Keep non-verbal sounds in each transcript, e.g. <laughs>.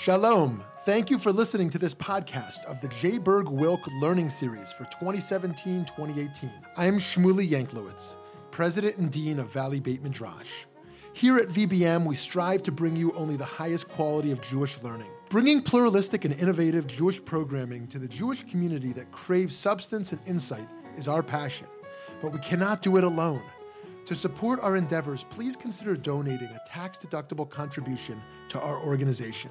Shalom. Thank you for listening to this podcast of the J. Berg Wilk Learning Series for 2017 2018. I am Shmuley Yanklowitz, President and Dean of Valley Beit Midrash. Here at VBM, we strive to bring you only the highest quality of Jewish learning, bringing pluralistic and innovative Jewish programming to the Jewish community that craves substance and insight is our passion. But we cannot do it alone. To support our endeavors, please consider donating a tax deductible contribution to our organization.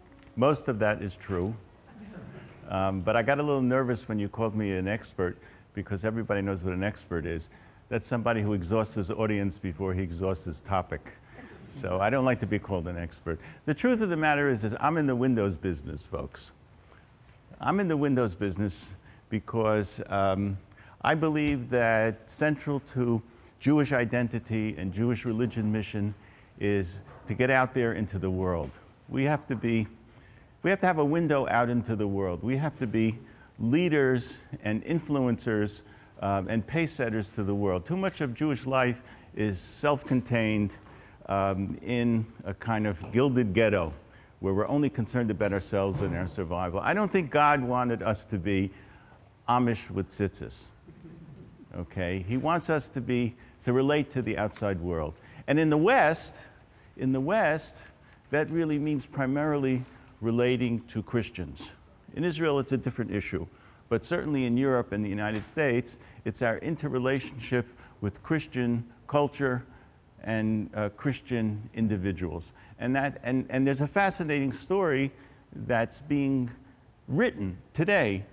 most of that is true. Um, but I got a little nervous when you called me an expert because everybody knows what an expert is. That's somebody who exhausts his audience before he exhausts his topic. So I don't like to be called an expert. The truth of the matter is, is I'm in the Windows business, folks. I'm in the Windows business because um, I believe that central to Jewish identity and Jewish religion mission is to get out there into the world. We have to be, we have to have a window out into the world. We have to be leaders and influencers um, and pace setters to the world. Too much of Jewish life is self contained um, in a kind of gilded ghetto where we're only concerned about ourselves and our survival. I don't think God wanted us to be Amish with tzitzis. Okay? He wants us to be, to relate to the outside world. And in the West, in the West, that really means primarily relating to Christians. In Israel, it's a different issue. But certainly in Europe and the United States, it's our interrelationship with Christian culture and uh, Christian individuals. And, that, and, and there's a fascinating story that's being written today.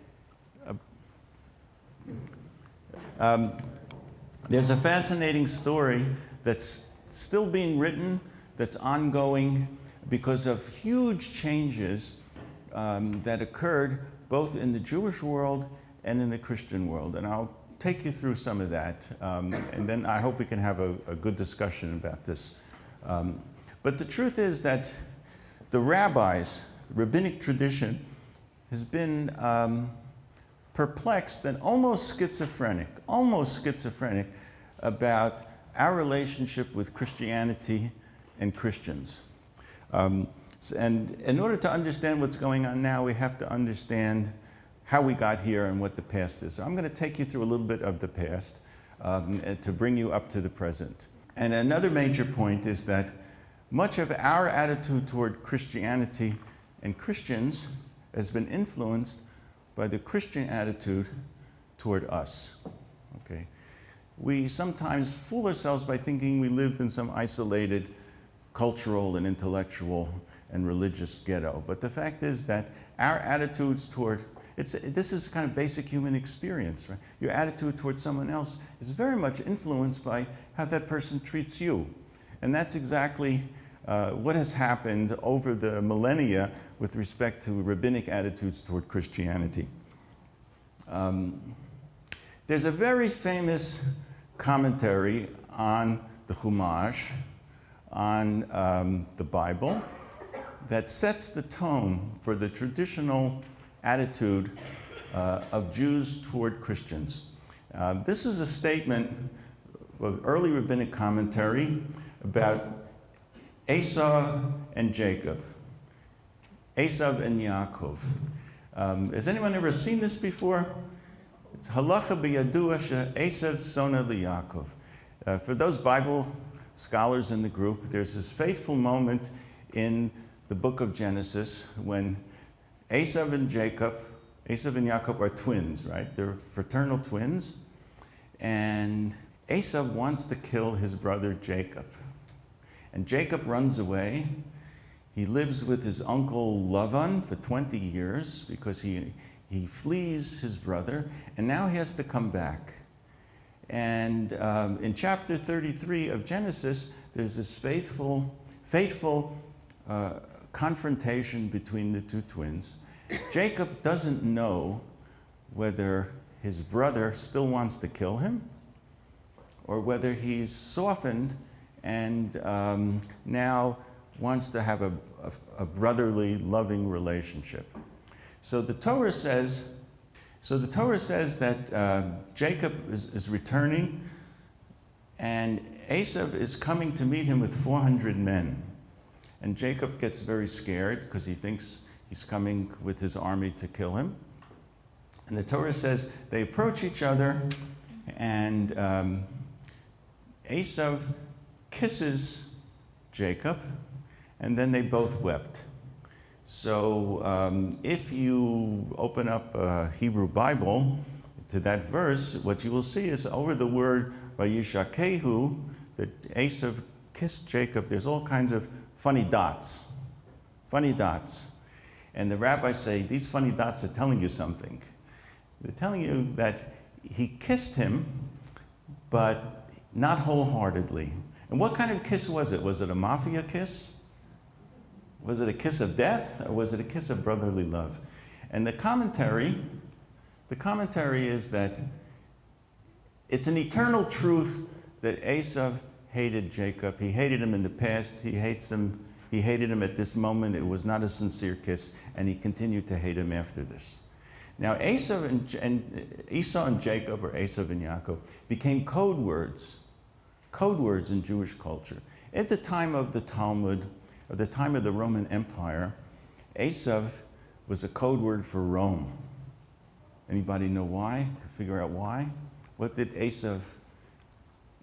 Um, there's a fascinating story that's still being written, that's ongoing because of huge changes um, that occurred both in the Jewish world and in the Christian world. And I'll take you through some of that, um, and then I hope we can have a, a good discussion about this. Um, but the truth is that the rabbis, the rabbinic tradition, has been um, perplexed and almost schizophrenic, almost schizophrenic about our relationship with Christianity and Christians. Um, and in order to understand what's going on now, we have to understand how we got here and what the past is. So I'm going to take you through a little bit of the past um, to bring you up to the present. And another major point is that much of our attitude toward Christianity and Christians has been influenced by the Christian attitude toward us. Okay? We sometimes fool ourselves by thinking we lived in some isolated cultural and intellectual and religious ghetto. But the fact is that our attitudes toward it's, this is kind of basic human experience, right? Your attitude toward someone else is very much influenced by how that person treats you. And that's exactly uh, what has happened over the millennia with respect to rabbinic attitudes toward Christianity. Um, there's a very famous commentary on the Chumash, on um, the Bible, that sets the tone for the traditional attitude uh, of Jews toward Christians. Uh, this is a statement of early rabbinic commentary about Esau and Jacob, Esav and Yaakov. Um, has anyone ever seen this before? It's halacha b'yadua Esav sona liyakov. Uh, for those Bible scholars in the group, there's this fateful moment in the book of Genesis when Esav and Jacob, Esav and Jacob are twins, right? They're fraternal twins. And Esav wants to kill his brother Jacob. And Jacob runs away. He lives with his uncle Lavan for 20 years because he, he flees his brother, and now he has to come back. And um, in chapter 33 of Genesis, there's this faithful, fateful uh, confrontation between the two twins. Jacob doesn't know whether his brother still wants to kill him or whether he's softened and um, now wants to have a, a, a, brotherly, loving relationship. So the Torah says, so the Torah says that uh, Jacob is, is returning, and Esav is coming to meet him with 400 men. And Jacob gets very scared because he thinks he's coming with his army to kill him. And the Torah says they approach each other, and um, Esav kisses Jacob, and then they both wept. So um, if you open up a Hebrew Bible to that verse, what you will see is over the word Vayishakehu, that Esav kissed Jacob, there's all kinds of funny dots. Funny dots. And the rabbis say these funny dots are telling you something. They're telling you that he kissed him, but not wholeheartedly. And what kind of kiss was it? Was it a mafia kiss? Was it a kiss of death? Or was it a kiss of brotherly love? And the commentary, the commentary is that it's an eternal truth that Esav hated Jacob. He hated him in the past. He hates him. He hated him at this moment. It was not a sincere kiss, and he continued to hate him after this. Now, Esau and, and, Esau and Jacob, or Esav and Yaakov, became code words, code words in Jewish culture. At the time of the Talmud, or the time of the Roman Empire, Esav was a code word for Rome. Anybody know why? Figure out why? What did Esav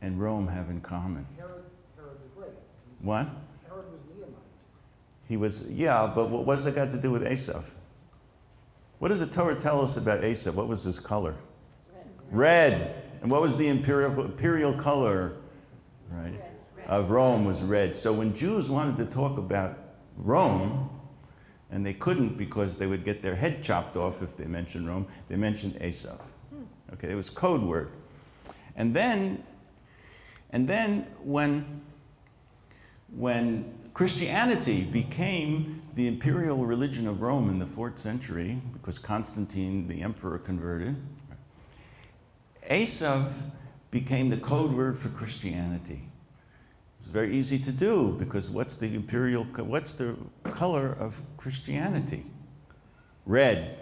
and Rome have in common? Herod, Herod the Great. What? Herod was Nearite. He was, yeah, but what, does that got to do with Esav? What does the Torah tell us about Esav? What was his color? Red. red. And what was the imperial, imperial color, right, red. Of Rome was red. So when Jews wanted to talk about Rome, and they couldn't because they would get their head chopped off if they mentioned Rome, they mentioned Esav. Hmm. Okay, it was code word. And then, and then when, when Christianity became the imperial religion of Rome in the fourth century because Constantine, the emperor, converted. Esav became the code word for Christianity. It's very easy to do because what's the imperial, what's the color of Christianity? Red.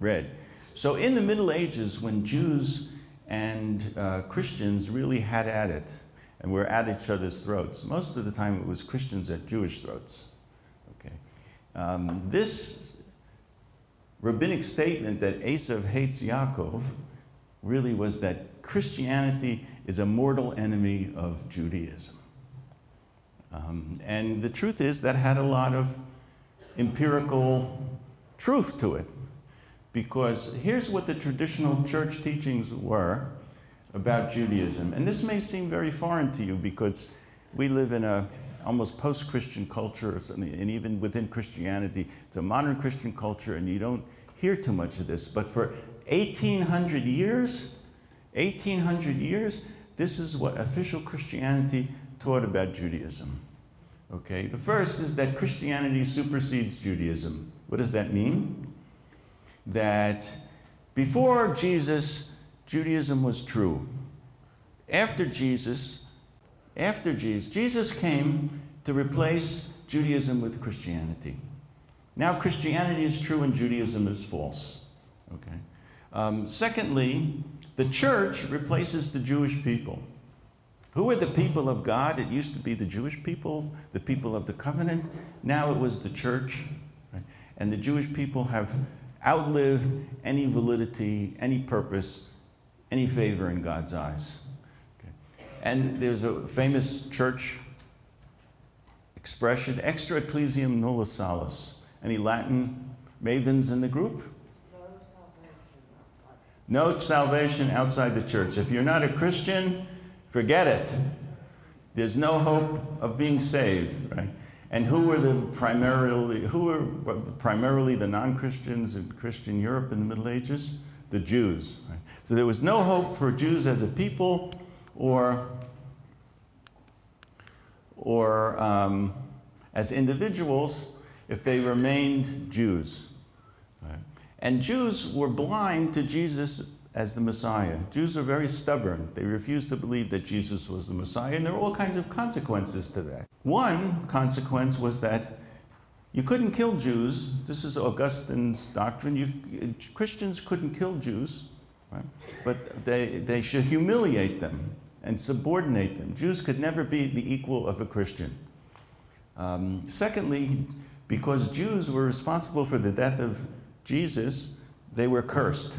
Red. So in the Middle Ages, when Jews and uh, Christians really had at it, and were at each other's throats. Most of the time, it was Christians at Jewish throats. Okay, um, this rabbinic statement that Esav hates Yaakov really was that Christianity is a mortal enemy of Judaism. Um, and the truth is that had a lot of empirical truth to it. Because here's what the traditional church teachings were about Judaism. And this may seem very foreign to you because we live in a almost post-Christian culture, and even within Christianity, it's a modern Christian culture, and you don't hear too much of this. But for 1,800 years, 1,800 years, this is what official Christianity taught about Judaism. Okay, the first is that Christianity supersedes Judaism. What does that mean? That before Jesus, Judaism was true. After Jesus, after Jesus, Jesus came to replace Judaism with Christianity. Now Christianity is true and Judaism is false. Okay. Um, secondly, the church replaces the Jewish people. Who are the people of God? It used to be the Jewish people, the people of the covenant. Now it was the church. Right? And the Jewish people have outlived any validity, any purpose any favor in God's eyes. Okay. And there's a famous church expression, extra ecclesiam nulla salus. Any Latin mavens in the group? No salvation outside the church. If you're not a Christian, forget it. There's no hope of being saved, right? And who were the primarily who were primarily the non-Christians in Christian Europe in the Middle Ages? The Jews, right? So there was no hope for Jews as a people or, or um, as individuals. if they remained Jews. Right? And Jews were blind to Jesus as the Messiah. Jews are very stubborn. They refused to believe that Jesus was the Messiah, and there were all kinds of consequences to that. One consequence was that you couldn't kill Jews. This is Augustine's doctrine. You, Christians couldn't kill Jews, right? but they, they should humiliate them and subordinate them. Jews could never be the equal of a Christian. Um, secondly, because Jews were responsible for the death of Jesus, they were cursed.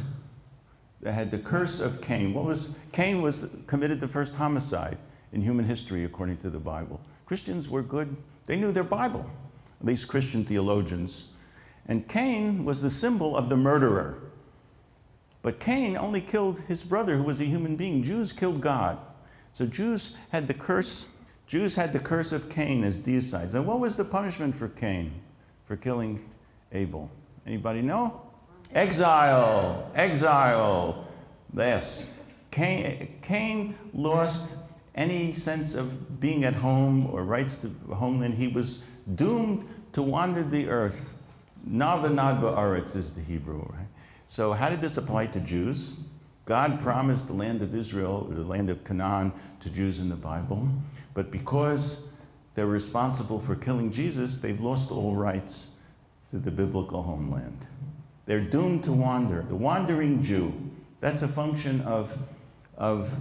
Had the curse of Cain. What was Cain was committed the first homicide in human history according to the Bible. Christians were good. They knew their Bible, at least Christian theologians. And Cain was the symbol of the murderer. But Cain only killed his brother who was a human being. Jews killed God. So Jews had the curse Jews had the curse of Cain as deicides. And what was the punishment for Cain for killing Abel? Anybody know? Exile. Exile. Yes. Cain, Cain lost any sense of being at home or rights to homeland. He was doomed to wander the earth. Navanad ba'aretz is the Hebrew, right? So how did this apply to Jews? God promised the land of Israel, the land of Canaan, to Jews in the Bible. But because they're responsible for killing Jesus, they've lost all rights to the biblical homeland. They're doomed to wander. The wandering Jew, that's a function of, of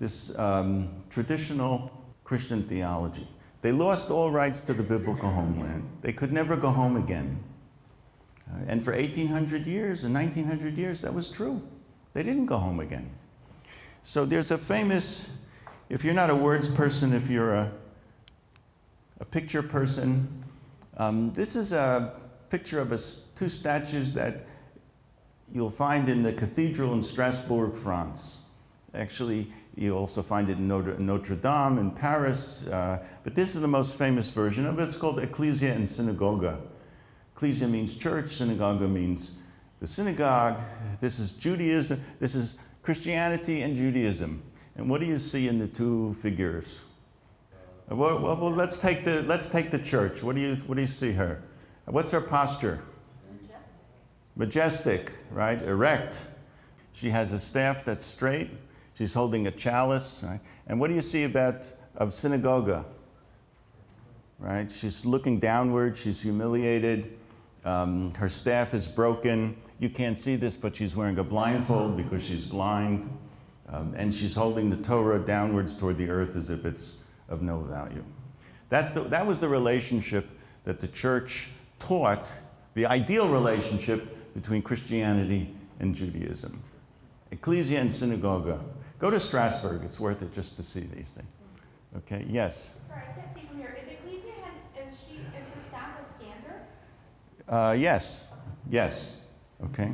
this um, traditional Christian theology. They lost all rights to the biblical homeland. They could never go home again. Uh, and for 1800 years and 1900 years, that was true. They didn't go home again. So there's a famous, if you're not a words person, if you're a, a picture person, um, this is a picture of a, two statues that you'll find in the cathedral in Strasbourg, France. Actually, you also find it in Notre, Dame in Paris, uh, but this is the most famous version of it. It's called Ecclesia and Synagoga. Ecclesia means church, synagoga means the synagogue. This is Judaism, this is Christianity and Judaism. And what do you see in the two figures? Well, well, well, let's, take the, let's take the church. What do, you, what do you see her? What's her posture? Majestic, right? Erect. She has a staff that's straight. She's holding a chalice, right? And what do you see about of synagoga? Right? She's looking downward. She's humiliated. Um, her staff is broken. You can't see this, but she's wearing a blindfold because she's blind. Um, and she's holding the Torah downwards toward the earth as if it's of no value. That's the, that was the relationship that the church taught, the ideal relationship between Christianity and Judaism. Ecclesia and synagogue. Go to Strasbourg, it's worth it just to see these things. Okay, yes? Sorry, I can't see from here. Is Ecclesia, has- is she, is her staff a standard? Uh, yes, yes. Okay.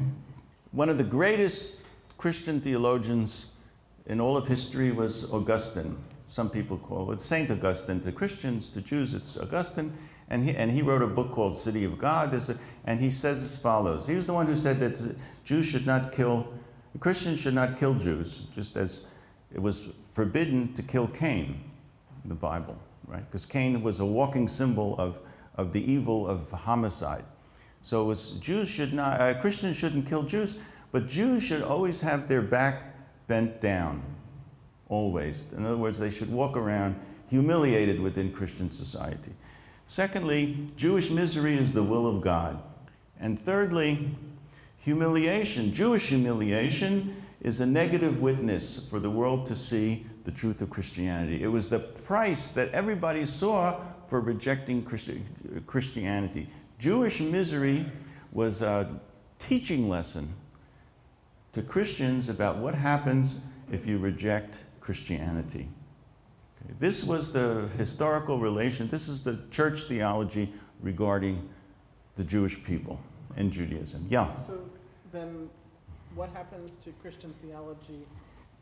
One of the greatest Christian theologians in all of history was Augustine. Some people call it Saint Augustine. To Christians, to Jews, it's Augustine. And he, and he wrote a book called City of God. A- and he says as follows He was the one who said that Jews should not kill, Christians should not kill Jews, just as it was forbidden to kill Cain in the Bible, right? Because Cain was a walking symbol of, of the evil of homicide. So it's, Jews should not, uh, Christians shouldn't kill Jews, but Jews should always have their back bent down, always. In other words, they should walk around humiliated within Christian society. Secondly, Jewish misery is the will of God. And thirdly, humiliation, Jewish humiliation, is a negative witness for the world to see the truth of Christianity. It was the price that everybody saw for rejecting Christi- Christianity. Jewish misery was a teaching lesson to Christians about what happens if you reject Christianity. This was the historical relation, this is the church theology regarding the Jewish people and Judaism. Yeah. So then, what happens to Christian theology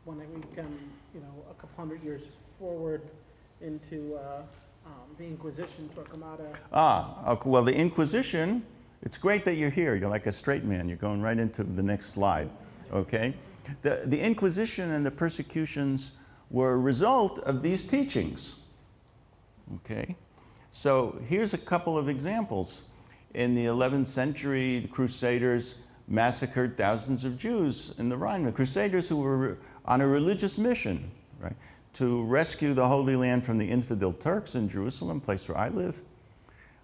when we come, you know, a couple hundred years forward into uh, um, the Inquisition, Torquemada? Ah, okay, well, the Inquisition, it's great that you're here. You're like a straight man. You're going right into the next slide, okay? The, the Inquisition and the persecutions were a result of these teachings, okay? So here's a couple of examples. in the 11th century, the Crusaders massacred thousands of Jews in the Rhine. The Crusaders who were on a religious mission, right, to rescue the Holy Land from the infidel Turks in Jerusalem, place where I live.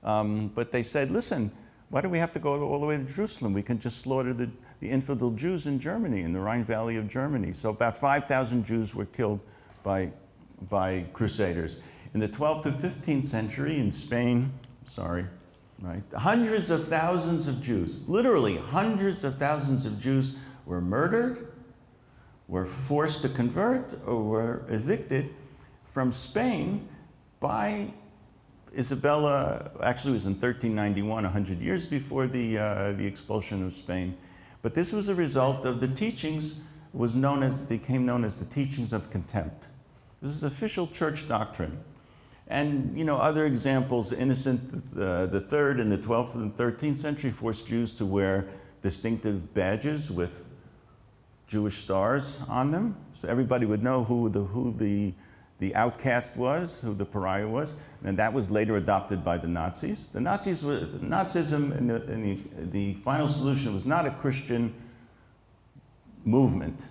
Um, but they said, listen, why do we have to go all the way to Jerusalem? We can just slaughter the, the infidel Jews in Germany, in the Rhine Valley of Germany. So about 5,000 Jews were killed by, by Crusaders. In the 12th to 15th century in Spain, sorry, right, hundreds of thousands of Jews, literally hundreds of thousands of Jews were murdered, were forced to convert, or were evicted from Spain by Isabella. Actually, was in 1391, 100 years before the, uh, the expulsion of Spain. But this was a result of the teachings, was known as, became known as the teachings of contempt. This is official church doctrine. And you know, other examples, Innocent uh, the third in the 12th and 13th century forced Jews to wear distinctive badges with Jewish stars on them, so everybody would know who the, who the, the outcast was, who the pariah was. And that was later adopted by the Nazis. The Nazis were, Nazism and the, the, the final solution was not a Christian movement,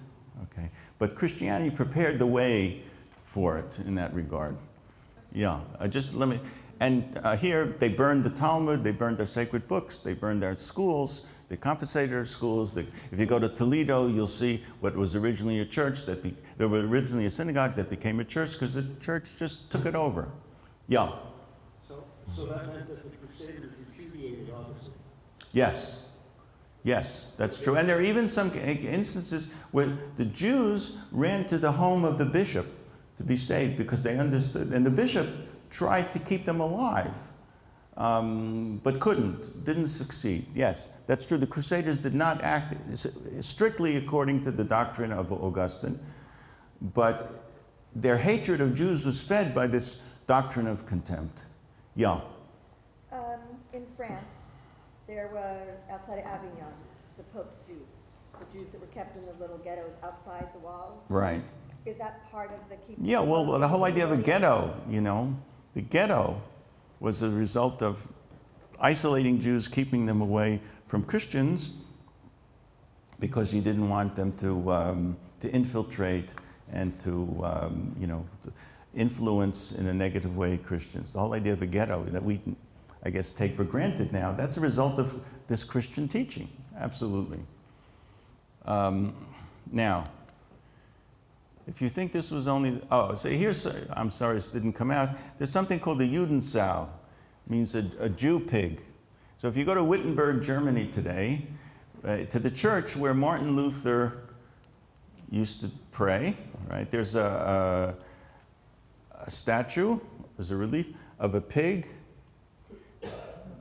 okay? But Christianity prepared the way for it in that regard. Yeah, I just let me. And uh, here they burned the Talmud, they burned their sacred books, they burned their schools, they confiscated their schools. They, if you go to Toledo, you'll see what was originally a church that be, there was originally a synagogue that became a church because the church just took it over. Yeah. So, so that meant that the Crusaders repudiated Augustine. Yes. Yes, that's true. And there are even some instances where the Jews ran to the home of the bishop to be saved because they understood. And the bishop tried to keep them alive, um, but couldn't, didn't succeed. Yes, that's true. The Crusaders did not act strictly according to the doctrine of Augustine, but their hatred of Jews was fed by this doctrine of contempt. Yeah. Um, in France, there were, outside of Avignon, the Pope's Jews, the Jews that were kept in the little ghettos outside the walls. Right. Is that part of the keeping? Yeah, well, the whole idea of a the ghetto, you know, the ghetto was a result of isolating Jews, keeping them away from Christians because you didn't want them to, um, to infiltrate and to, um, you know, to influence in a negative way Christians. The whole idea of a ghetto that we, I guess, take for granted now, that's a result of this Christian teaching. Absolutely. Um, now, if you think this was only, oh, so here's, I'm sorry this didn't come out. There's something called the Judensau, means a, a Jew pig. So if you go to Wittenberg, Germany today, uh, to the church where Martin Luther used to pray, right, there's a, a, a statue, there's a relief of a pig.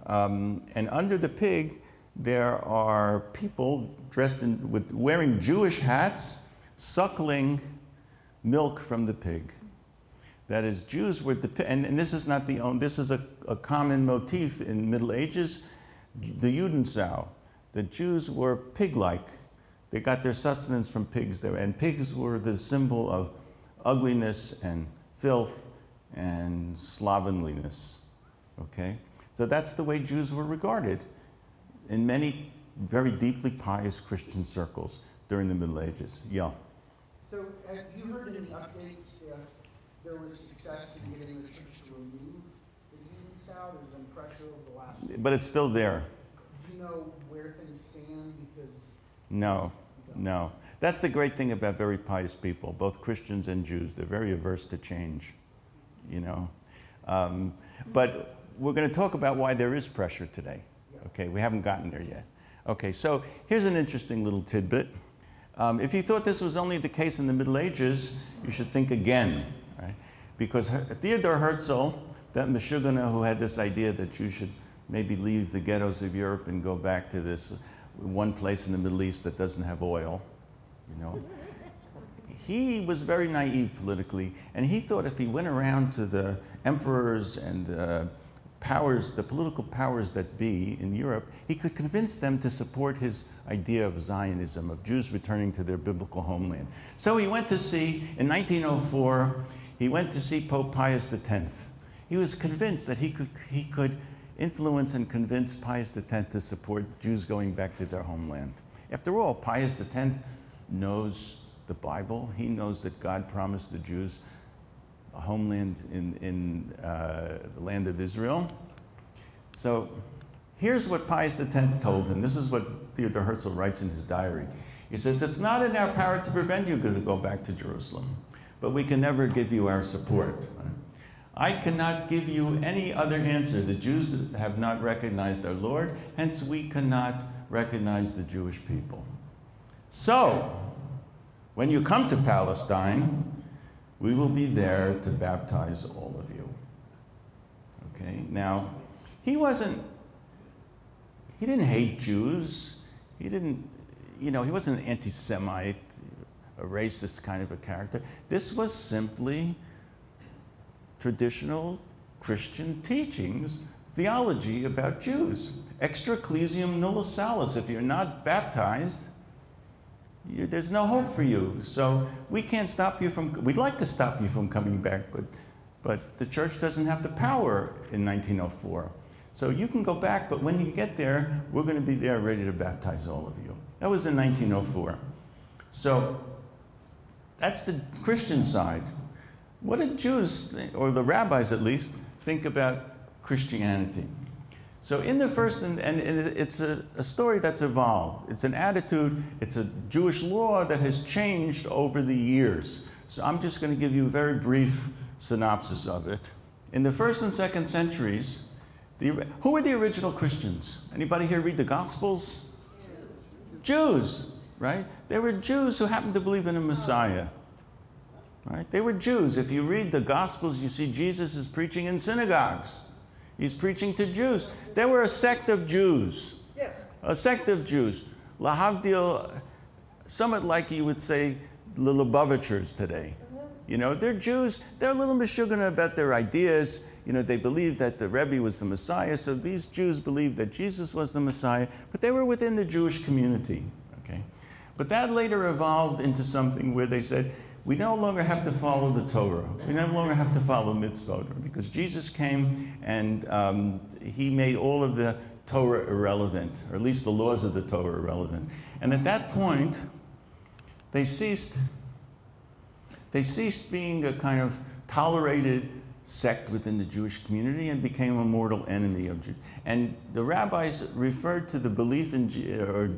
Um, and under the pig, there are people dressed in, with wearing Jewish hats, suckling milk from the pig. That is, Jews were and, and this is not the only, this is a, a common motif in Middle Ages, the Judensau. The Jews were pig-like. They got their sustenance from pigs, there, and pigs were the symbol of ugliness and filth and slovenliness. Okay? So that's the way Jews were regarded in many very deeply pious Christian circles during the Middle Ages. Yeah. So have you heard any updates if there was success in getting the church to remove the Judensau? There's been pressure over the last, But it's still there. do you know where things stand? Because No, no. That's the great thing about very pious people, both Christians and Jews. They're very averse to change, you know. Um, but we're going to talk about why there is pressure today. Okay, we haven't gotten there yet. Okay, so here's an interesting little tidbit. Um, if you thought this was only the case in the Middle Ages, you should think again, right? Because Theodore Herzl, that Meshuggah who had this idea that you should maybe leave the ghettos of Europe and go back to this one place in the Middle East that doesn't have oil, you know. He was very naive politically, and he thought if he went around to the emperors and the powers, the political powers that be in Europe, he could convince them to support his idea of Zionism, of Jews returning to their biblical homeland. So he went to see, in 1904, he went to see Pope Pius X. He was convinced that he could, he could influence and convince Pius X to support Jews going back to their homeland. After all, Pius X knows the Bible. He knows that God promised the Jews a homeland in, in uh, the land of Israel. So here's what Pius X told him. This is what Theodor Herzl writes in his diary. He says, It's not in our power to prevent you to go back to Jerusalem, but we can never give you our support. I cannot give you any other answer. The Jews have not recognized our Lord, hence, we cannot recognize the Jewish people. So, when you come to Palestine, we will be there to baptize all of you. Okay, now, he wasn't, he didn't hate Jews. He didn't, you know, he wasn't an anti Semite, a racist kind of a character. This was simply traditional Christian teachings, theology about Jews. Extra ecclesiam nulla salus. If you're not baptized, you, there's no hope for you. So we can't stop you from, we'd like to stop you from coming back, but, but the church doesn't have the power in 1904. So you can go back, but when you get there, we're going to be there ready to baptize all of you. That was in 1904. So that's the Christian side. What did Jews, or the rabbis at least, think about Christianity? So, in the first, and, and it's a, a, story that's evolved. It's an attitude, it's a Jewish law that has changed over the years. So, I'm just going to give you a very brief synopsis of it. In the first and second centuries, the, who were the original Christians? Anybody here read the Gospels? Jews, right? They were Jews who happened to believe in a Messiah. Right? They were Jews. If you read the Gospels, you see Jesus is preaching in synagogues. He's preaching to Jews. They were a sect of Jews. Yes. A sect of Jews. Lahavdil, somewhat like you would say the Lubavitchers today. Mm-hmm. You know, they're Jews. They're a little mishuggah about their ideas. You know, they believed that the Rebbe was the Messiah, so these Jews believed that Jesus was the Messiah, but they were within the Jewish community. Okay? But that later evolved into something where they said, we no longer have to follow the Torah. We no longer have to follow mitzvot because Jesus came and um, he made all of the Torah irrelevant, or at least the laws of the Torah irrelevant. And at that point, they ceased. They ceased being a kind of tolerated sect within the Jewish community and became a mortal enemy of Jews. And the rabbis referred to the belief in or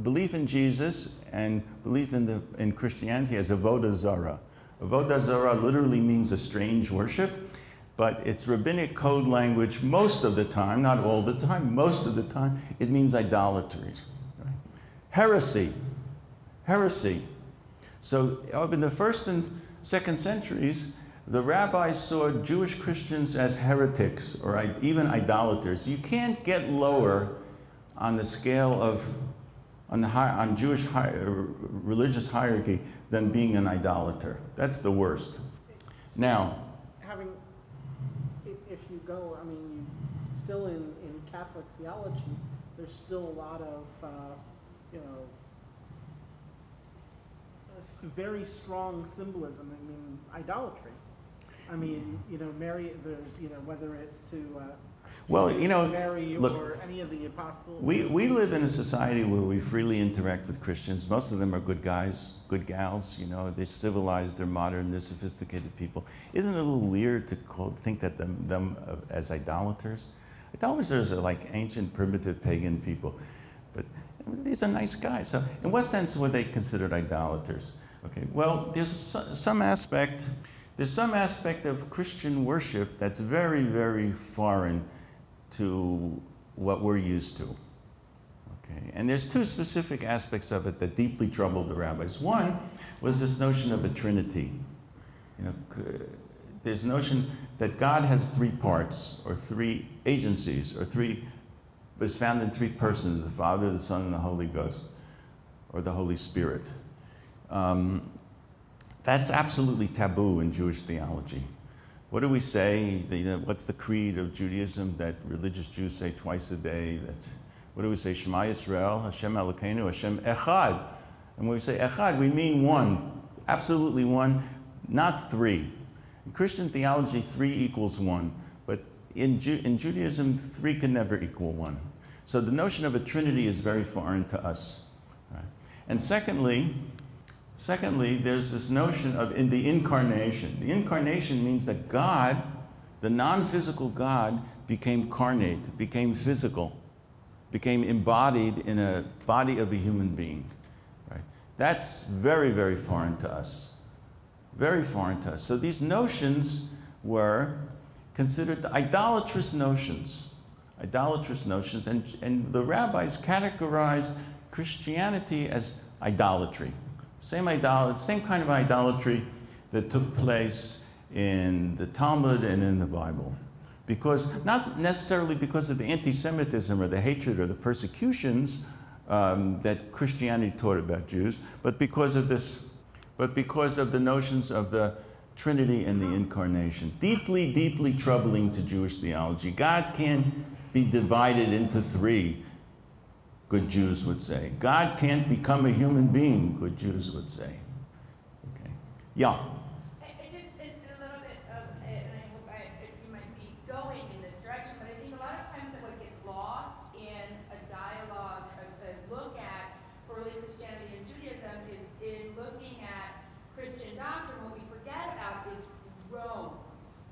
belief in Jesus and belief in, the, in Christianity as avodah zara. Avodah zara literally means a strange worship, but it's rabbinic code language most of the time, not all the time, most of the time, it means idolatry. Heresy. Heresy. So uh, in the first and second centuries, the rabbis saw Jewish Christians as heretics or even idolaters. You can't get lower on the scale of on, the high, on Jewish high, uh, religious hierarchy than being an idolater. That's the worst. Now, having, if, if you go, I mean, still in, in Catholic theology, there's still a lot of, uh, you know, very strong symbolism. I mean, idolatry. I mean, you know, Mary. There's, you know, whether it's to uh, well, you know, Mary look, or any of the apostles. We, we live in a society where we freely interact with Christians. Most of them are good guys, good gals. You know, they're civilized, they're modern, they're sophisticated people. Isn't it a little weird to call, think that them, them uh, as idolaters? Idolaters are like ancient, primitive pagan people. But these are nice guys. So, in what sense were they considered idolaters? Okay, well, there's some aspect, there's some aspect of Christian worship that's very, very foreign to what we're used to. Okay? And there's two specific aspects of it that deeply troubled the rabbis. One was this notion of a trinity. You know, there's notion that God has three parts, or three agencies, or three, is found in three persons the Father, the Son, and the Holy Ghost, or the Holy Spirit. Um, that's absolutely taboo in Jewish theology. What do we say? The, what's the creed of Judaism that religious Jews say twice a day? That, what do we say? Shema Yisrael, Hashem Elokeinu, Hashem Echad. And when we say Echad, we mean one, absolutely one, not three. In Christian theology, three equals one. But in, Ju- in Judaism, three can never equal one. So the notion of a trinity is very foreign to us. right? And secondly, secondly, there's this notion of in the incarnation. The incarnation means that God, the non-physical God, became carnate, became physical, became embodied in a body of a human being. Right? That's very, very foreign to us. Very foreign to us. So these notions were considered idolatrous notions. Idolatrous notions. And, and the rabbis categorized Christianity as idolatry. Same, idol- same kind of idolatry that took place in the Talmud and in the Bible. Because, not necessarily because of the anti Semitism or the hatred or the persecutions um, that Christianity taught about Jews, but because of this, but because of the notions of the Trinity and the Incarnation. Deeply, deeply troubling to Jewish theology. God can't be divided into three, good Jews would say. God can't become a human being, good Jews would say. Okay. Yeah. I, I just, a, a little bit of, and I hope I, you might be going in this direction, but I think a lot of times that what gets lost in a dialogue, a, a look at early Christianity and Judaism is in looking at Christian doctrine, what we forget about is Rome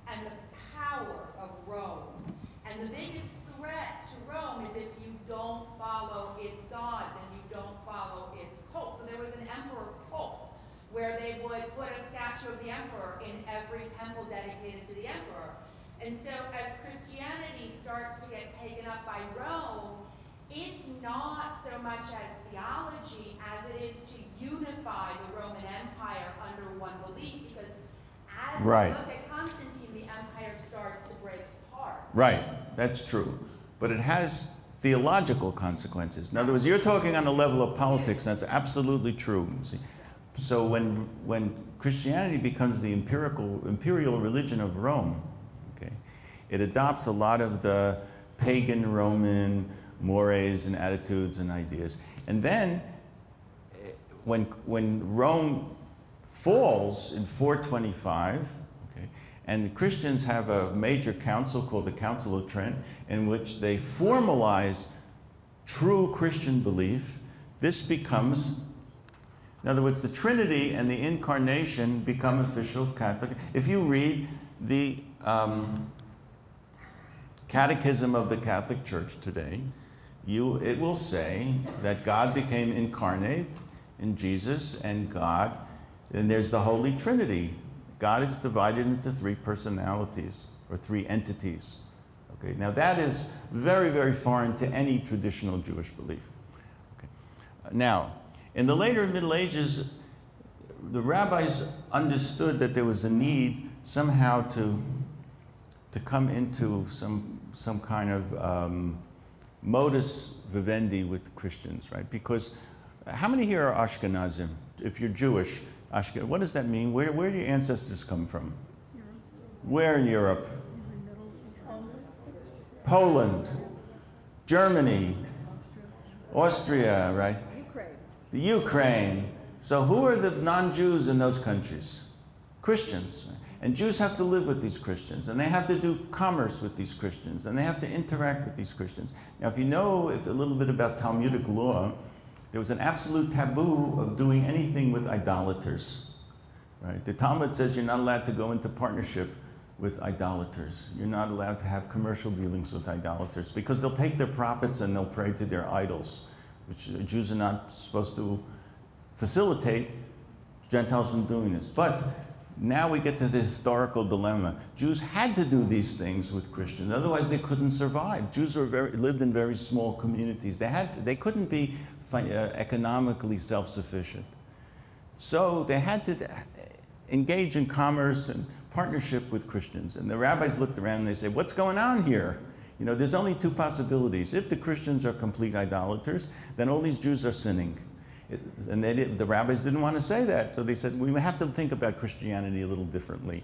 and the power of Rome. And the biggest threat to Rome is if you don't follow its gods and you don't follow its cult. So there was an emperor cult where they would put a statue of the emperor in every temple dedicated to the emperor. And so as Christianity starts to get taken up by Rome, it's not so much as theology as it is to unify the Roman Empire under one belief because as Right. we look at Constantine, the empire starts to break apart. Right, that's true. But it has theological consequences. In other words, you're talking on the level of politics, and that's absolutely true. So when, when Christianity becomes the empirical, imperial religion of Rome, okay, it adopts a lot of the pagan Roman mores and attitudes and ideas. And then when, when Rome falls in 425, okay, and the Christians have a major council called the Council of Trent, in which they formalize true Christian belief. This becomes, in other words, the Trinity and the Incarnation become official Catholic. If you read the um, Catechism of the Catholic Church today, you, it will say that God became incarnate in Jesus and God, and there's the Holy Trinity. God is divided into three personalities or three entities. Okay, now that is very, very foreign to any traditional Jewish belief. Okay. Now, in the later Middle Ages, the rabbis understood that there was a need somehow to, to come into some, some kind of um, modus vivendi with Christians, right? Because how many here are Ashkenazim? If you're Jewish, Ashken, what does that mean? Where, where do your ancestors come from? Where in Europe? Poland, Germany, Austria, right? Ukraine. The Ukraine. So who are the non-Jews in those countries? Christians. And Jews have to live with these Christians, and they have to do commerce with these Christians, and they have to interact with these Christians. Now, if you know if, a little bit about Talmudic law, there was an absolute taboo of doing anything with idolaters. Right? The Talmud says you're not allowed to go into partnership with idolaters. You're not allowed to have commercial dealings with idolaters because they'll take their profits and they'll pray to their idols, which Jews are not supposed to facilitate Gentiles from doing this. But now we get to the historical dilemma. Jews had to do these things with Christians, otherwise they couldn't survive. Jews were very, lived in very small communities. They, had to, they couldn't be uh, economically self-sufficient. So they had to uh, engage in commerce and partnership with Christians. And the rabbis looked around and they said, what's going on here? You know, there's only two possibilities. If the Christians are complete idolaters, then all these Jews are sinning. It, and did, the rabbis didn't want to say that, so they said we have to think about Christianity a little differently,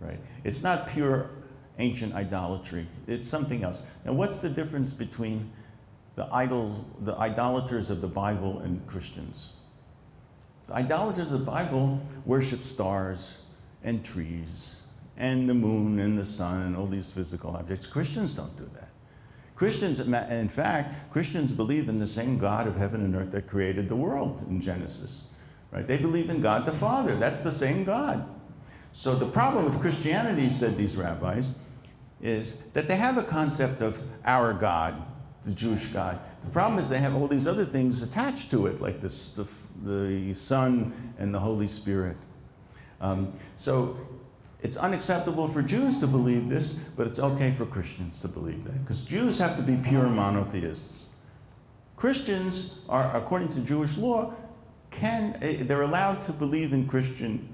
right? It's not pure ancient idolatry; it's something else. Now, what's the difference between the idol, the idolaters of the Bible, and Christians? The idolaters of the Bible worship stars and trees and the moon and the sun and all these physical objects. Christians don't do that. Christians, in fact, Christians believe in the same God of heaven and earth that created the world in Genesis. Right? They believe in God the Father. That's the same God. So the problem with Christianity, said these rabbis, is that they have a concept of our God, the Jewish God. The problem is they have all these other things attached to it, like this, the, the Son and the Holy Spirit. Um, so it's unacceptable for Jews to believe this, but it's okay for Christians to believe that. Because Jews have to be pure monotheists. Christians are, according to Jewish law, can, eh, they're allowed to believe in Christian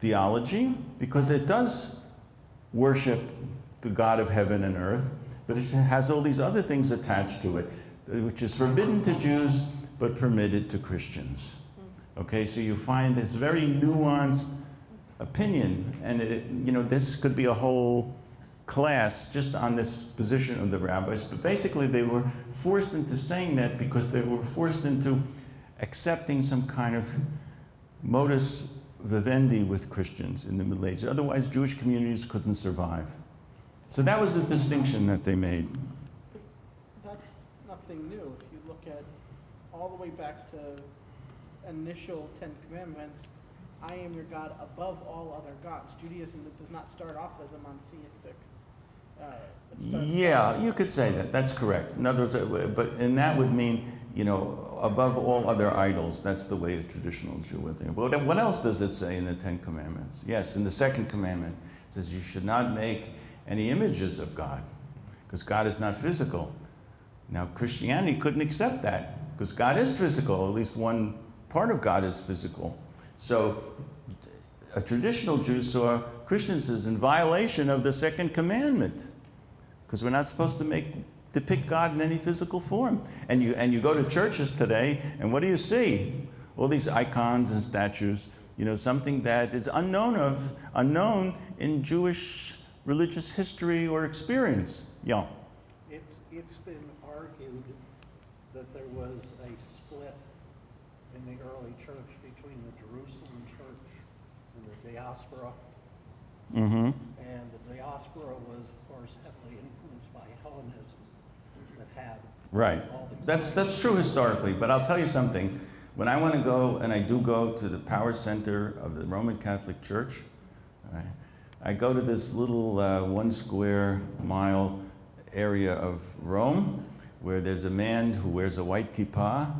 theology because it does worship the God of heaven and earth, but it has all these other things attached to it, which is forbidden to Jews but permitted to Christians. Okay, so you find this very nuanced opinion. And it, you know, this could be a whole class just on this position of the rabbis. But basically, they were forced into saying that because they were forced into accepting some kind of modus vivendi with Christians in the Middle Ages. Otherwise, Jewish communities couldn't survive. So that was the distinction that they made. That's nothing new. If you look at all the way back to initial Ten Commandments, I am your God above all other gods. Judaism does not start off as a monotheistic. Uh, yeah, you could say that. That's correct. In other words, uh, but and that would mean, you know, above all other idols. That's the way a traditional Jew would think. But what else does it say in the Ten Commandments? Yes, in the Second Commandment, it says you should not make any images of God, because God is not physical. Now, Christianity couldn't accept that, because God is physical. At least one part of God is physical. So a traditional Jew saw Christians as in violation of the second commandment because we're not supposed to make depict God in any physical form. And you and you go to churches today, and what do you see? All these icons and statues. You know, something that is unknown of unknown in Jewish religious history or experience. Yeah. It's it's been argued that there was a split in the early church between the Jerusalem church and the diaspora. Mm-hmm. And the diaspora was, of course, heavily influenced by Hellenism that had right. That's that's true historically, but I'll tell you something. When I want to go, and I do go to the power center of the Roman Catholic Church, right, I go to this little uh, one square mile area of Rome where there's a man who wears a white kippah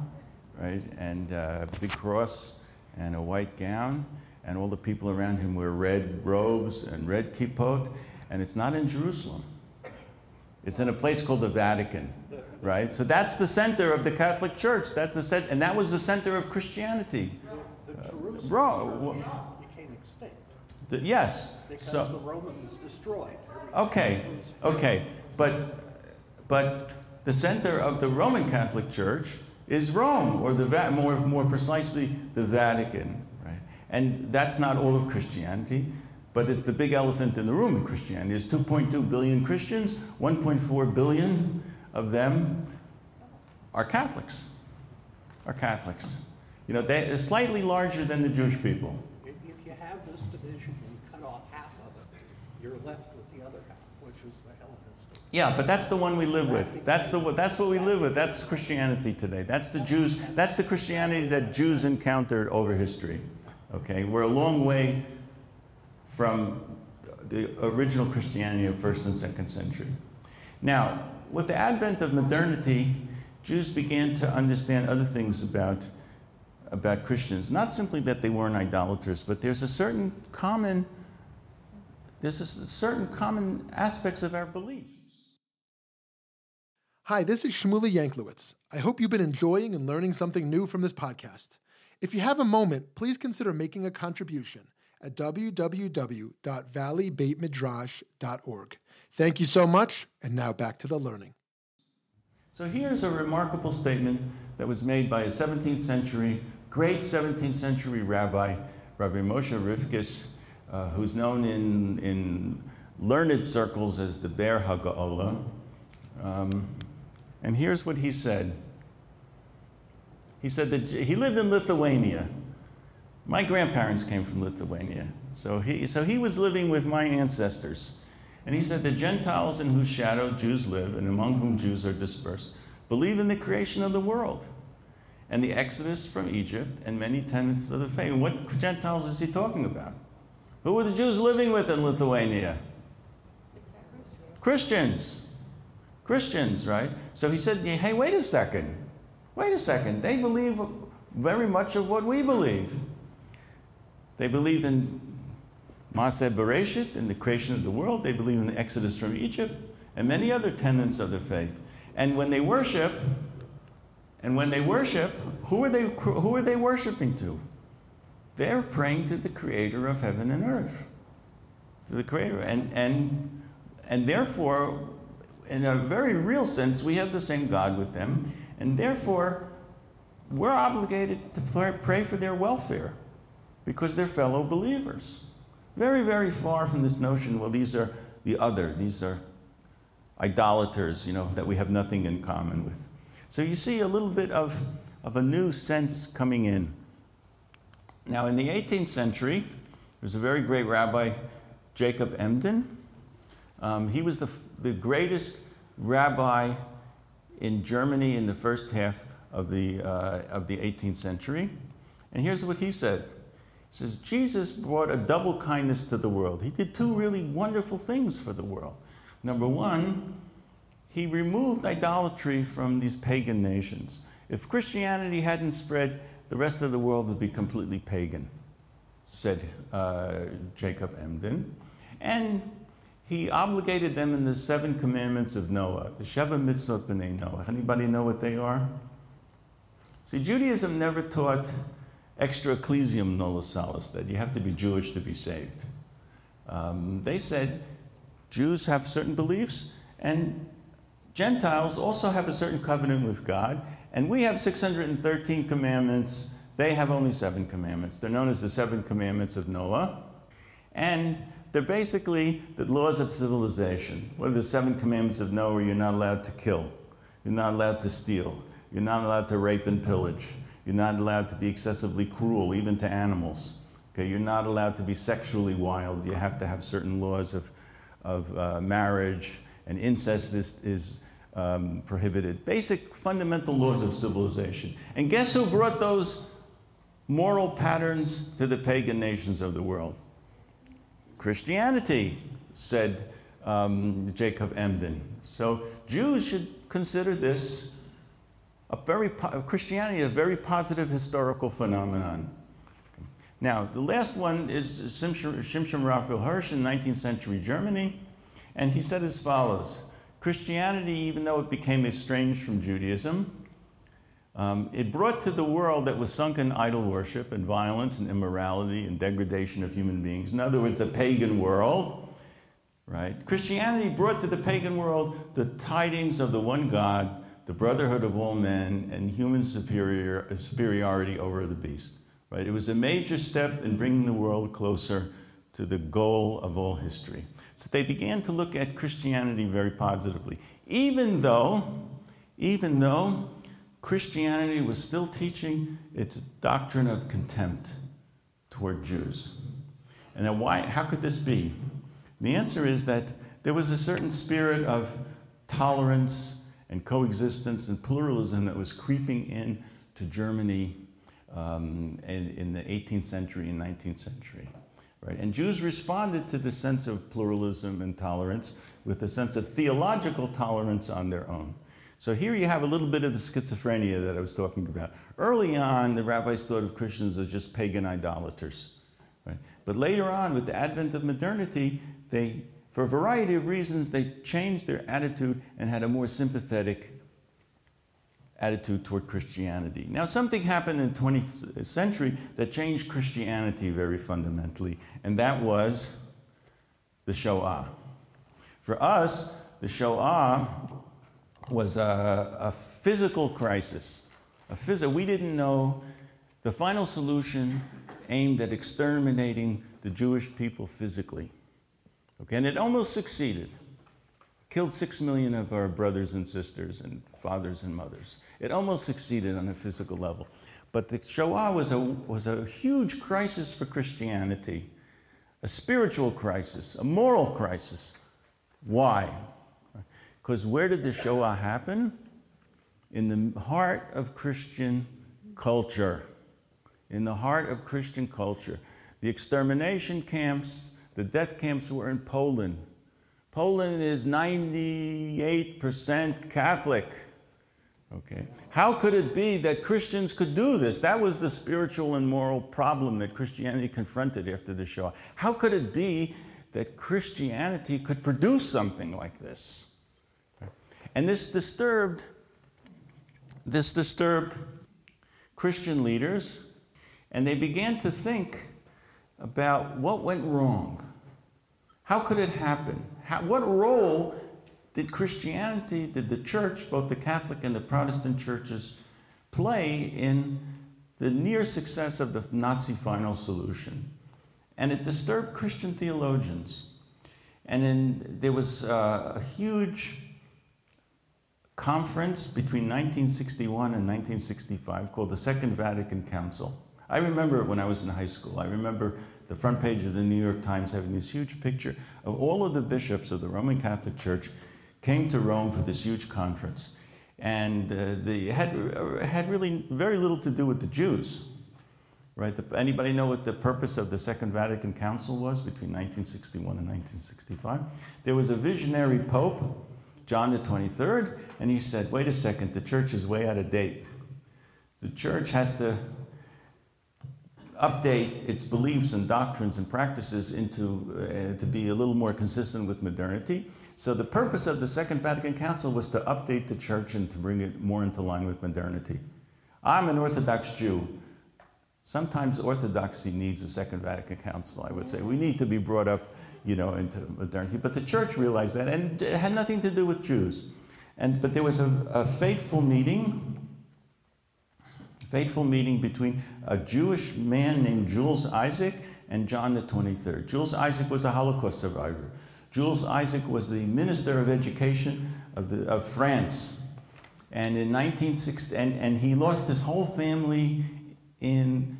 right? And a big cross and a white gown, and all the people around him wear red robes and red kippot, and it's not in Jerusalem. It's in a place called the Vatican, right? So that's the center of the Catholic Church. That's the cent- and that was the center of Christianity. Uh, Jerusalem bro, became extinct. The, yes. Because so, the Romans destroyed. Okay, okay, but but the center of the Roman Catholic Church is Rome, or the more, more precisely, the Vatican. And that's not all of Christianity, but it's the big elephant in the room in Christianity. There's 2.2 billion Christians, 1.4 billion of them are Catholics. Are Catholics. You know, they're slightly larger than the Jewish people. If, you have this division and cut off half of it, you're left with the other half, which is the yeah, but that's the one we live with. That's, the, that's what we live with. That's Christianity today. That's the Jews. That's the Christianity that Jews encountered over history. Okay, we're a long way from the original Christianity of first and second century. Now, with the advent of modernity, Jews began to understand other things about, about Christians. Not simply that they weren't idolaters, but there's a certain common there's a certain common aspects of our beliefs. Hi, this is Shmuley Yanklowitz. I hope you've been enjoying and learning something new from this podcast. If you have a moment, please consider making a contribution at www.valleybeitmidrash.org. Thank you so much, and now back to the learning. So here's a remarkable statement that was made by a 17th century, great 17th century rabbi, Rabbi Moshe Rifkish, uh, who's known in, in learned circles as the Be'er HaGolah. Um, and here's what he said. He said that he lived in Lithuania. My grandparents came from Lithuania, so he, so he was living with my ancestors. And he said, The Gentiles in whose shadow Jews live and among whom Jews are dispersed believe in the creation of the world and the exodus from Egypt and many tenets of the faith. And what Gentiles is he talking about? Who were the Jews living with in Lithuania? Christians. Christians, right? So he said, Hey, wait a second. Wait a second. They believe very much of what we believe. They believe in Maaseh Bereshit, in the creation of the world. They believe in the exodus from Egypt and many other tenets of their faith. And when they worship, and when they worship, who are they, who are they worshiping to? They're praying to the creator of heaven and earth, to the creator. And, and, and therefore, in a very real sense, we have the same God with them. And therefore, we're obligated to pray for their welfare because they're fellow believers. Very, very far from this notion, well, these are the other, these are idolaters, you know, that we have nothing in common with. So you see a little bit of, of a new sense coming in. Now, in the 18th century, there's a very great rabbi, Jacob Emden. Um, he was the, the greatest rabbi in Germany in the first half of the, uh, of the 18th century. And here's what he said He says, Jesus brought a double kindness to the world. He did two really wonderful things for the world. Number one, he removed idolatry from these pagan nations. If Christianity hadn't spread, the rest of the world would be completely pagan, said uh, Jacob Emden. And he obligated them in the seven commandments of Noah, the Sheva Mitzvot B'nai Noah. Anybody know what they are? See, Judaism never taught extra ecclesiam nulla salus, that you have to be Jewish to be saved. Um, they said Jews have certain beliefs, and Gentiles also have a certain covenant with God, and we have 613 commandments. They have only seven commandments. They're known as the seven commandments of Noah. And they're basically the laws of civilization. What are the seven commandments of Noah? You're not allowed to kill. You're not allowed to steal. You're not allowed to rape and pillage. You're not allowed to be excessively cruel, even to animals. Okay, you're not allowed to be sexually wild. You have to have certain laws of, of uh, marriage, and incest is, is um, prohibited. Basic fundamental laws of civilization. And guess who brought those moral patterns to the pagan nations of the world? Christianity, said um, Jacob Emden. So Jews should consider this a very po- Christianity a very positive historical phenomenon. Now, the last one is Shimshon Raphael Hirsch in 19th century Germany, and he said as follows Christianity, even though it became estranged from Judaism, um, it brought to the world that was sunk in idol worship and violence and immorality and degradation of human beings. In other words, the pagan world, right? Christianity brought to the pagan world the tidings of the one God, the brotherhood of all men, and human superior, superiority over the beast, right? It was a major step in bringing the world closer to the goal of all history. So they began to look at Christianity very positively, even though, even though Christianity was still teaching its doctrine of contempt toward Jews. And then why, how could this be? The answer is that there was a certain spirit of tolerance and coexistence and pluralism that was creeping in to Germany um, in, in the 18th century and 19th century. Right? And Jews responded to the sense of pluralism and tolerance with a sense of theological tolerance on their own. So here you have a little bit of the schizophrenia that I was talking about. Early on, the rabbis thought of Christians as just pagan idolaters. Right? But later on, with the advent of modernity, they, for a variety of reasons, they changed their attitude and had a more sympathetic attitude toward Christianity. Now, something happened in the 20th century that changed Christianity very fundamentally, and that was the Shoah. For us, the Shoah was a, a physical crisis. A phys- we didn't know the final solution aimed at exterminating the Jewish people physically. Okay, and it almost succeeded. Killed six million of our brothers and sisters and fathers and mothers. It almost succeeded on a physical level. But the Shoah was a, was a huge crisis for Christianity, a spiritual crisis, a moral crisis. Why? Because where did the Shoah happen? In the heart of Christian culture. In the heart of Christian culture. The extermination camps, the death camps were in Poland. Poland is 98% Catholic. Okay. How could it be that Christians could do this? That was the spiritual and moral problem that Christianity confronted after the Shoah. How could it be that Christianity could produce something like this? And this disturbed this disturbed Christian leaders, and they began to think about what went wrong. How could it happen? How, what role did Christianity, did the church, both the Catholic and the Protestant churches, play in the near success of the Nazi final solution? And it disturbed Christian theologians. And then there was uh, a huge conference between 1961 and 1965 called the Second Vatican Council. I remember when I was in high school. I remember the front page of the New York Times having this huge picture of all of the bishops of the Roman Catholic Church came to Rome for this huge conference. And uh, they had, uh, had really very little to do with the Jews. Right? The, anybody know what the purpose of the Second Vatican Council was between 1961 and 1965? There was a visionary pope, John the 23rd, and he said, wait a second, the church is way out of date. The church has to update its beliefs and doctrines and practices into uh, to be a little more consistent with modernity. So the purpose of the Second Vatican Council was to update the church and to bring it more into line with modernity. I'm an Orthodox Jew. Sometimes orthodoxy needs a Second Vatican Council, I would say. We need to be brought up, you know, into modernity. But the church realized that, and it had nothing to do with Jews. And, but there was a, a fateful meeting fateful meeting between a Jewish man named Jules Isaac and John the 23rd. Jules Isaac was a Holocaust survivor. Jules Isaac was the Minister of Education of, the, of France. And in 1960, and, and he lost his whole family in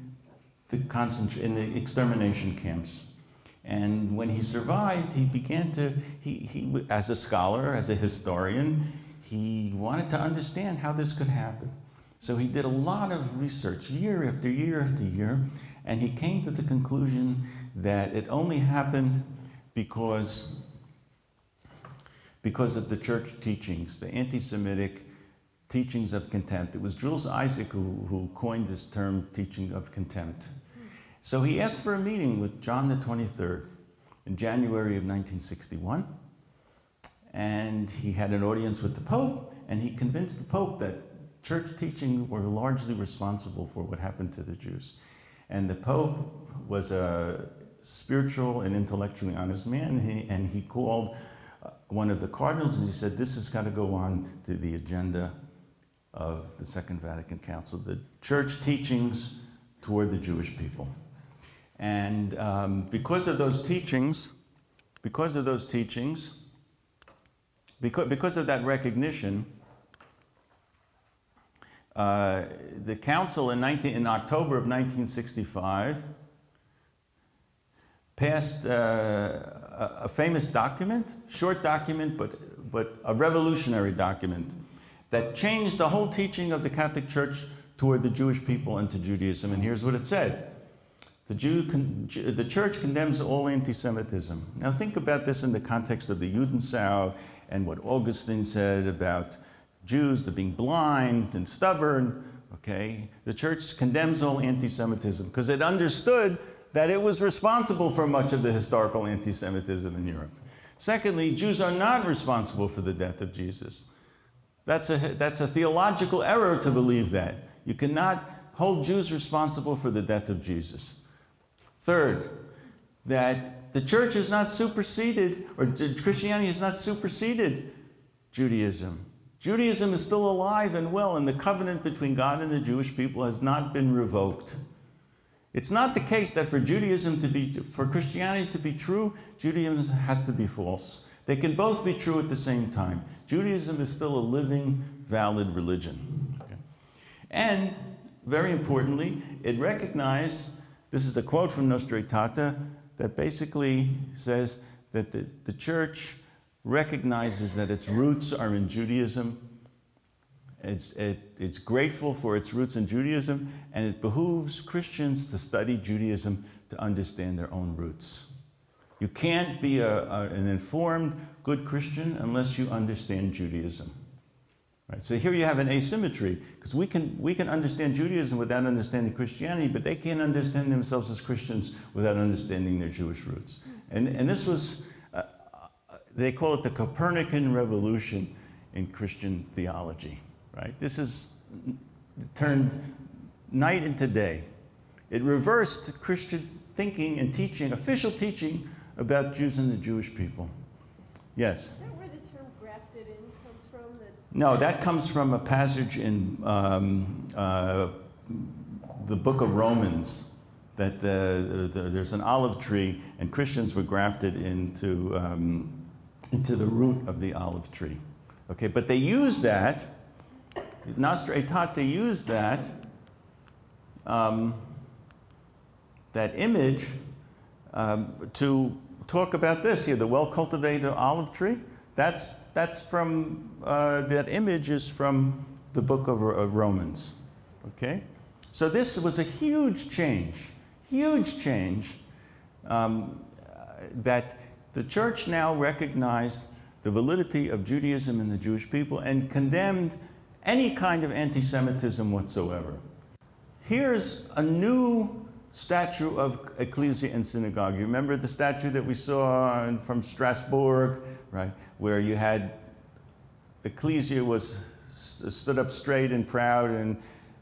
the, concentra- in the extermination camps. And when he survived, he began to, he, he, as a scholar, as a historian, he wanted to understand how this could happen. So he did a lot of research year after year after year, and he came to the conclusion that it only happened because, because of the church teachings, the anti Semitic teachings of contempt. It was Jules Isaac who, who coined this term, teaching of contempt. So he asked for a meeting with John the 23rd in January of 1961. And he had an audience with the Pope, and he convinced the Pope that church teaching were largely responsible for what happened to the Jews. And the Pope was a spiritual and intellectually honest man, and he, and he called uh, one of the cardinals and he said, This has got to go on to the agenda of the Second Vatican Council, the church teachings toward the Jewish people. And um, because of those teachings, because of those teachings, because, because of that recognition, uh, the council in, 19, in, October of 1965 passed uh, a, a, famous document, short document, but, but a revolutionary document that changed the whole teaching of the Catholic Church toward the Jewish people and to Judaism. And here's what it said. The, Jew con- the church condemns all anti Semitism. Now, think about this in the context of the Judensau and what Augustine said about Jews, being blind and stubborn. Okay, the church condemns all anti-Semitism because it understood that it was responsible for much of the historical anti-Semitism in Europe. Secondly, Jews are not responsible for the death of Jesus. That's a, that's a theological error to believe that. You cannot hold Jews responsible for the death of Jesus. Third, that the church is not superseded, or Christianity has not superseded Judaism. Judaism is still alive and well, and the covenant between God and the Jewish people has not been revoked. It's not the case that for Judaism to be, for Christianity to be true, Judaism has to be false. They can both be true at the same time. Judaism is still a living, valid religion. Okay. And very importantly, it recognized this is a quote from Nostra Aetate that basically says that the, the church recognizes that its roots are in Judaism. It's, it, it's grateful for its roots in Judaism, and it behooves Christians to study Judaism to understand their own roots. You can't be a, a, an informed, good Christian unless you understand Judaism. Right? So here you have an asymmetry, because we can, we can understand Judaism without understanding Christianity, but they can't understand themselves as Christians without understanding their Jewish roots. And, and this was, uh, they call it the Copernican revolution in Christian theology. Right? This is turned night into day. It reversed Christian thinking and teaching, official teaching about Jews and the Jewish people. Yes? Is that where the term grafted in comes from? That No, that comes from a passage in um, uh, the book of Romans that the, the, there's an olive tree and Christians were grafted into, um, into the root of the olive tree. Okay, but they use that, Nostra Aetate used that, um, that image um, to talk about this here, the well-cultivated olive tree. That's, that's from, uh, that image is from the book of, of Romans. Okay? So this was a huge change, huge change um, that the church now recognized the validity of Judaism and the Jewish people and condemned any kind of anti Semitism whatsoever. Here's a new statue of ecclesia and synagogue. You remember the statue that we saw from Strasbourg, right? Where you had ecclesia was stood up straight and proud and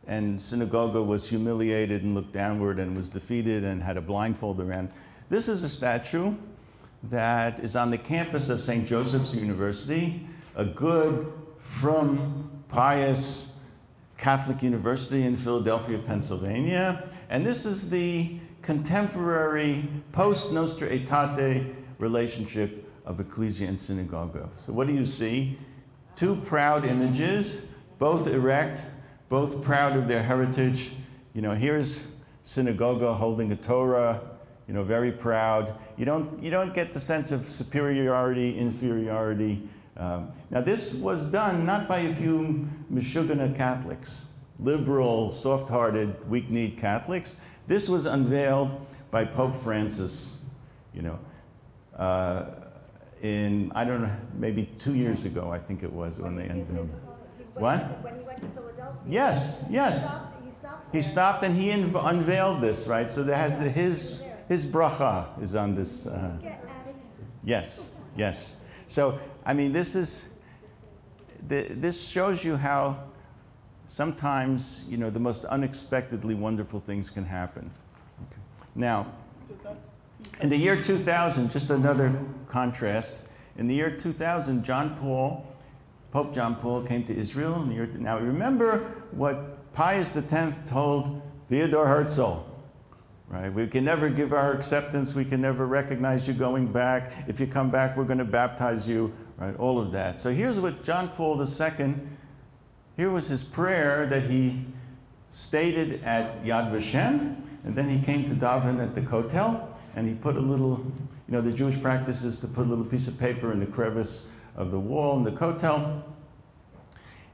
and synagogue was humiliated and looked downward and was defeated and had a blindfold around. This is a statue that is on the campus of St. Joseph's University, a good, from pious Catholic University in Philadelphia, Pennsylvania. And this is the contemporary post Nostra Aetate relationship of ecclesia and synagogue. So, what do you see? Two proud images, both erect, both proud of their heritage. You know, here's synagogue holding a Torah, you know, very proud. You don't, you don't get the sense of superiority, inferiority. Um, now, this was done not by a few Meshugana Catholics, liberal, soft hearted, weak kneed Catholics. This was unveiled by Pope Francis, you know, uh, in, I don't know, maybe two years ago, I think it was, when they unveiled it. What? When he went to Philadelphia. Yes, He yes. stopped, he stopped He stopped and he unv- unveiled this, right? So there has the, his, his bracha is on this. Uh, Get out of here. yes, yes. So, I mean, this is, the, this shows you how sometimes, you know, the most unexpectedly wonderful things can happen. Okay. Now, in the year 2000, just another contrast, in the year 2000, John Paul, Pope John Paul came to Israel. In the year, now remember what Pius X told Theodore Herzl, right? We can never give our acceptance. We can never recognize you going back. If you come back, we're going to baptize you, right? All of that. So here's what John Paul II, here was his prayer that he stated at Yad Vashem, and then he came to daven at the Kotel, and he put a little, you know, the Jewish practice is to put a little piece of paper in the crevice of the wall in the Kotel.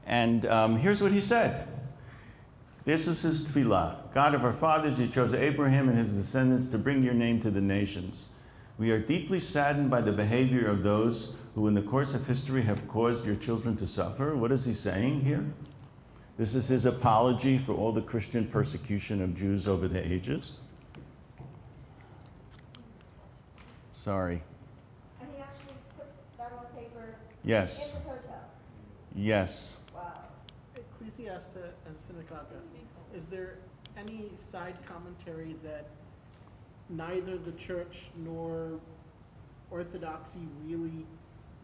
And um, here's what he said. This is his tefillah. God of our fathers, you chose Abraham and his descendants to bring your name to the nations. We are deeply saddened by the behavior of those who, in the course of history, have caused your children to suffer. What is he saying here? This is his apology for all the Christian persecution of Jews over the ages. Sorry. And he actually put that on paper in Yes. the Kotel. Yes. Wow. Ecclesiasta and Synagogue, is there any side commentary that neither the church nor orthodoxy really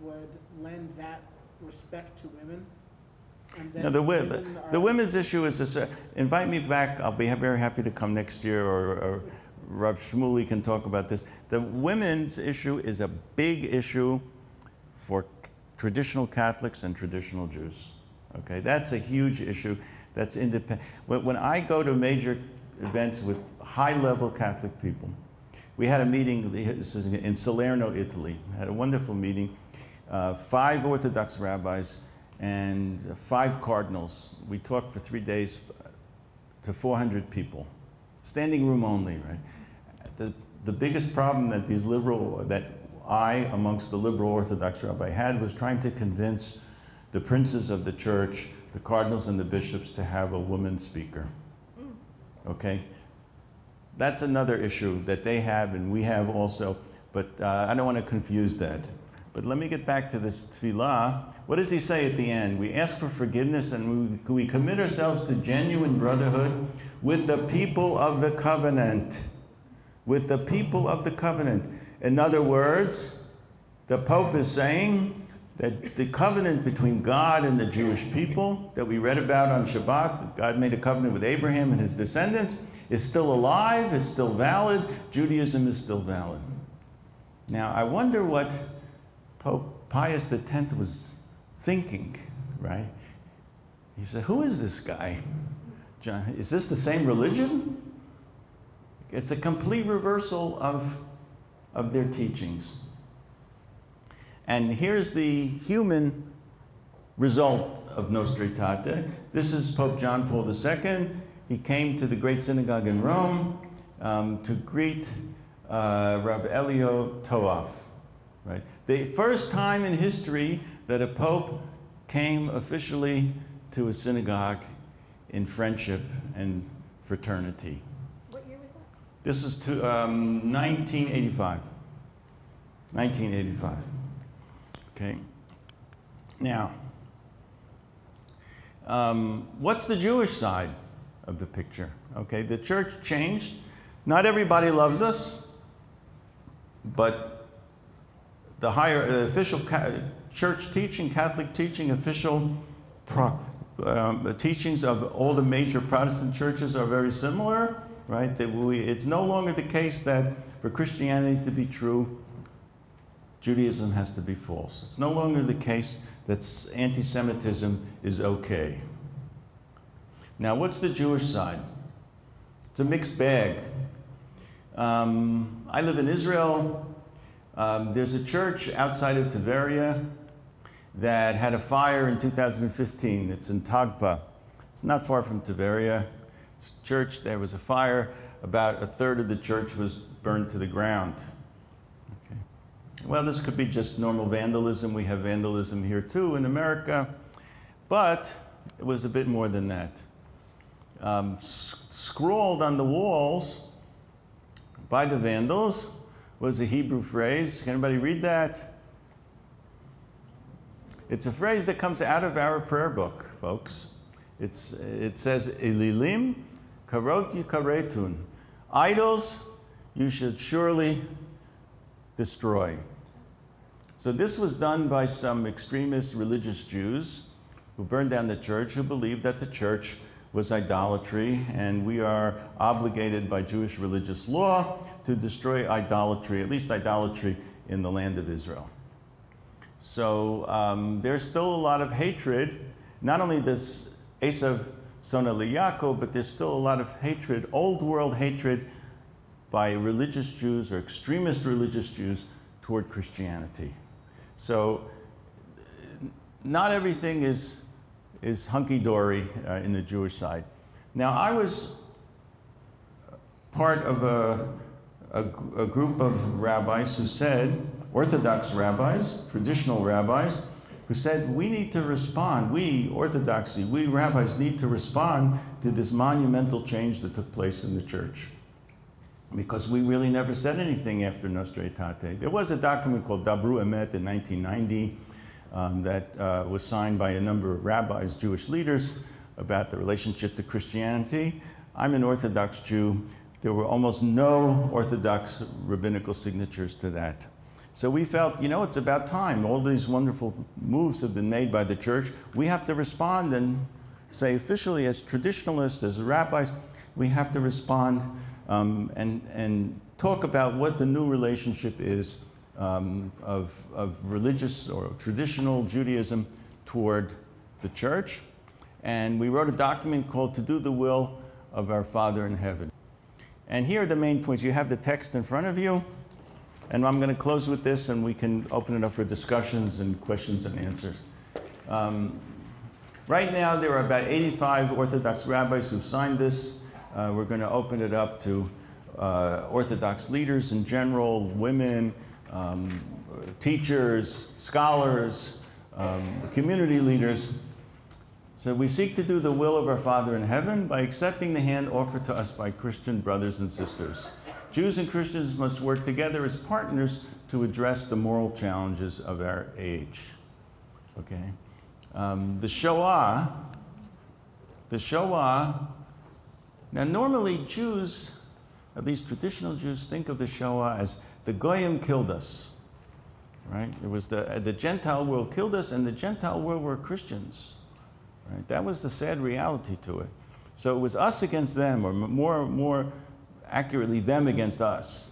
would lend that respect to women? No, the, women the women's issue is this, uh, invite me back. I'll be very happy to come next year, or, or Rav Shmuley can talk about this. The women's issue is a big issue for traditional Catholics and traditional Jews. Okay, that's a huge issue. that's independent. When, when I go to major events with high level Catholic people, we had a meeting this is in Salerno, Italy. Had a wonderful meeting. Uh, five Orthodox rabbis and five cardinals. We talked for three days to 400 people, standing room only, right? The, the biggest problem that these liberal, that I, amongst the liberal Orthodox rabbi, had was trying to convince the princes of the church, the cardinals and the bishops, to have a woman speaker. Okay? That's another issue that they have and we have also, but uh, I don't want to confuse that. But let me get back to this tefillah. What does he say at the end? We ask for forgiveness and we, we commit ourselves to genuine brotherhood with the people of the covenant. With the people of the covenant. In other words, the Pope is saying that the covenant between God and the Jewish people that we read about on Shabbat, that God made a covenant with Abraham and his descendants, is still alive, it's still valid, Judaism is still valid. Now, I wonder what Pope Pius X was thinking, right? He said, Who is this guy? John, is this the same religion? It's a complete reversal of, of their teachings. And here's the human result of Nostra Aetate. This is Pope John Paul II. He came to the great synagogue in Rome um, to greet uh, Rav Elio Toaff. Right? The first time in history that a pope came officially to a synagogue in friendship and fraternity. What year was that? This was to, um, 1985. 1985. Okay. Now, um, what's the Jewish side of the picture? Okay, the church changed. Not everybody loves us, but the higher the official ca- church teaching, Catholic teaching, official pro- um, teachings of all the major Protestant churches are very similar, right? That we, it's no longer the case that for Christianity to be true, Judaism has to be false. It's no longer the case that anti Semitism is okay. Now, what's the Jewish side? It's a mixed bag. Um, I live in Israel. Um, there's a church outside of Tiberia that had a fire in 2015. It's in Tabgha. It's not far from Tiberia. It's a church, there was a fire. About a third of the church was burned to the ground. Okay. Well, this could be just normal vandalism. We have vandalism here too in America. But it was a bit more than that. Um, scrawled on the walls by the Vandals was a Hebrew phrase. Can anybody read that? It's a phrase that comes out of our prayer book, folks. It's, it says, Elilim karot yukaretun. Idols you should surely destroy. So this was done by some extremist religious Jews who burned down the church, who believed that the church was idolatry, and we are obligated by Jewish religious law to destroy idolatry, at least idolatry in the land of Israel. So um, there's still a lot of hatred. Not only does Esav Sona Yaakov, but there's still a lot of hatred, old world hatred by religious Jews or extremist religious Jews toward Christianity. So not everything is is hunky dory uh, in the Jewish side. Now, I was part of a, a, a, group of rabbis who said, Orthodox rabbis, traditional rabbis, who said, we need to respond, we, Orthodoxy, we rabbis need to respond to this monumental change that took place in the church. Because we really never said anything after Nostra Aetate. There was a document called Dabru Emet in 1990 um, that uh, was signed by a number of rabbis, Jewish leaders, about the relationship to Christianity. I'm an Orthodox Jew. There were almost no Orthodox rabbinical signatures to that. So we felt, you know, it's about time. All these wonderful moves have been made by the church. We have to respond and say, officially, as traditionalists, as rabbis, we have to respond um, and, and talk about what the new relationship is um, of, of religious or traditional Judaism toward the church. And we wrote a document called To Do the Will of Our Father in Heaven. And here are the main points. You have the text in front of you. And I'm going to close with this, and we can open it up for discussions and questions and answers. Um, right now, there are about 85 Orthodox rabbis who've signed this. Uh, we're going to open it up to uh, Orthodox leaders in general, women, um, teachers, scholars, um, community leaders. So we seek to do the will of our Father in heaven by accepting the hand offered to us by Christian brothers and sisters. Jews and Christians must work together as partners to address the moral challenges of our age. Okay? Um, the Shoah, the Shoah, now normally Jews, at least traditional Jews, think of the Shoah as the Goyim killed us. Right? It was the, the Gentile world killed us, and the Gentile world were Christians. Right? That was the sad reality to it. So it was us against them, or more, more accurately, them against us.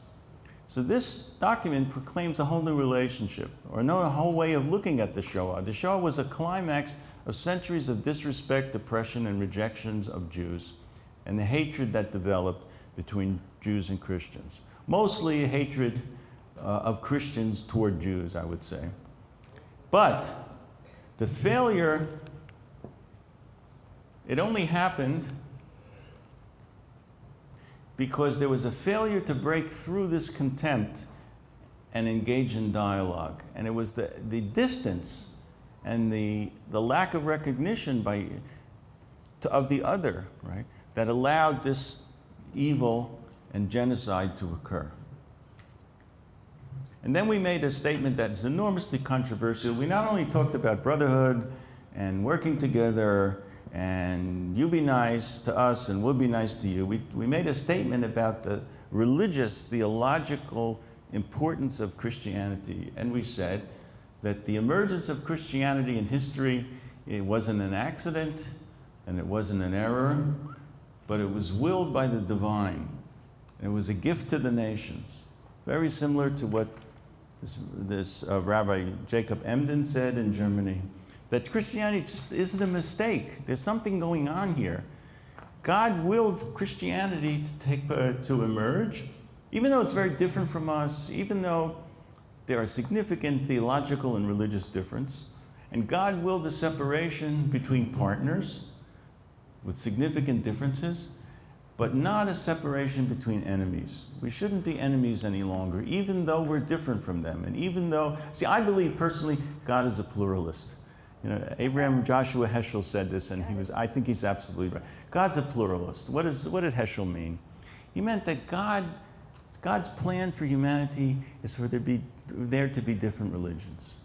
So this document proclaims a whole new relationship, or a whole way of looking at the Shoah. The Shoah was a climax of centuries of disrespect, oppression, and rejections of Jews, and the hatred that developed between Jews and Christians. Mostly hatred uh, of Christians toward Jews, I would say. But the failure, it only happened because there was a failure to break through this contempt and engage in dialogue. And it was the, the distance and the, the lack of recognition by, to, of the other, right, that allowed this evil and genocide to occur. And then we made a statement that's enormously controversial. We not only talked about brotherhood and working together and you be nice to us and we'll be nice to you. We, we made a statement about the religious, theological importance of Christianity, and we said that the emergence of Christianity in history it wasn't an accident and it wasn't an error, but it was willed by the divine. It was a gift to the nations. Very similar to what this, this uh, Rabbi Jacob Emden said in Germany that Christianity just isn't a mistake. There's something going on here. God willed Christianity to take uh, to emerge, even though it's very different from us, even though there are significant theological and religious differences. And God willed the separation between partners with significant differences, but not a separation between enemies. We shouldn't be enemies any longer, even though we're different from them. And even though, see, I believe personally, God is a pluralist. You know, Abraham Joshua Heschel said this, and he was, I think he's absolutely right. God's a pluralist. What, is, what did Heschel mean? He meant that God, God's plan for humanity is for there, be, there to be different religions.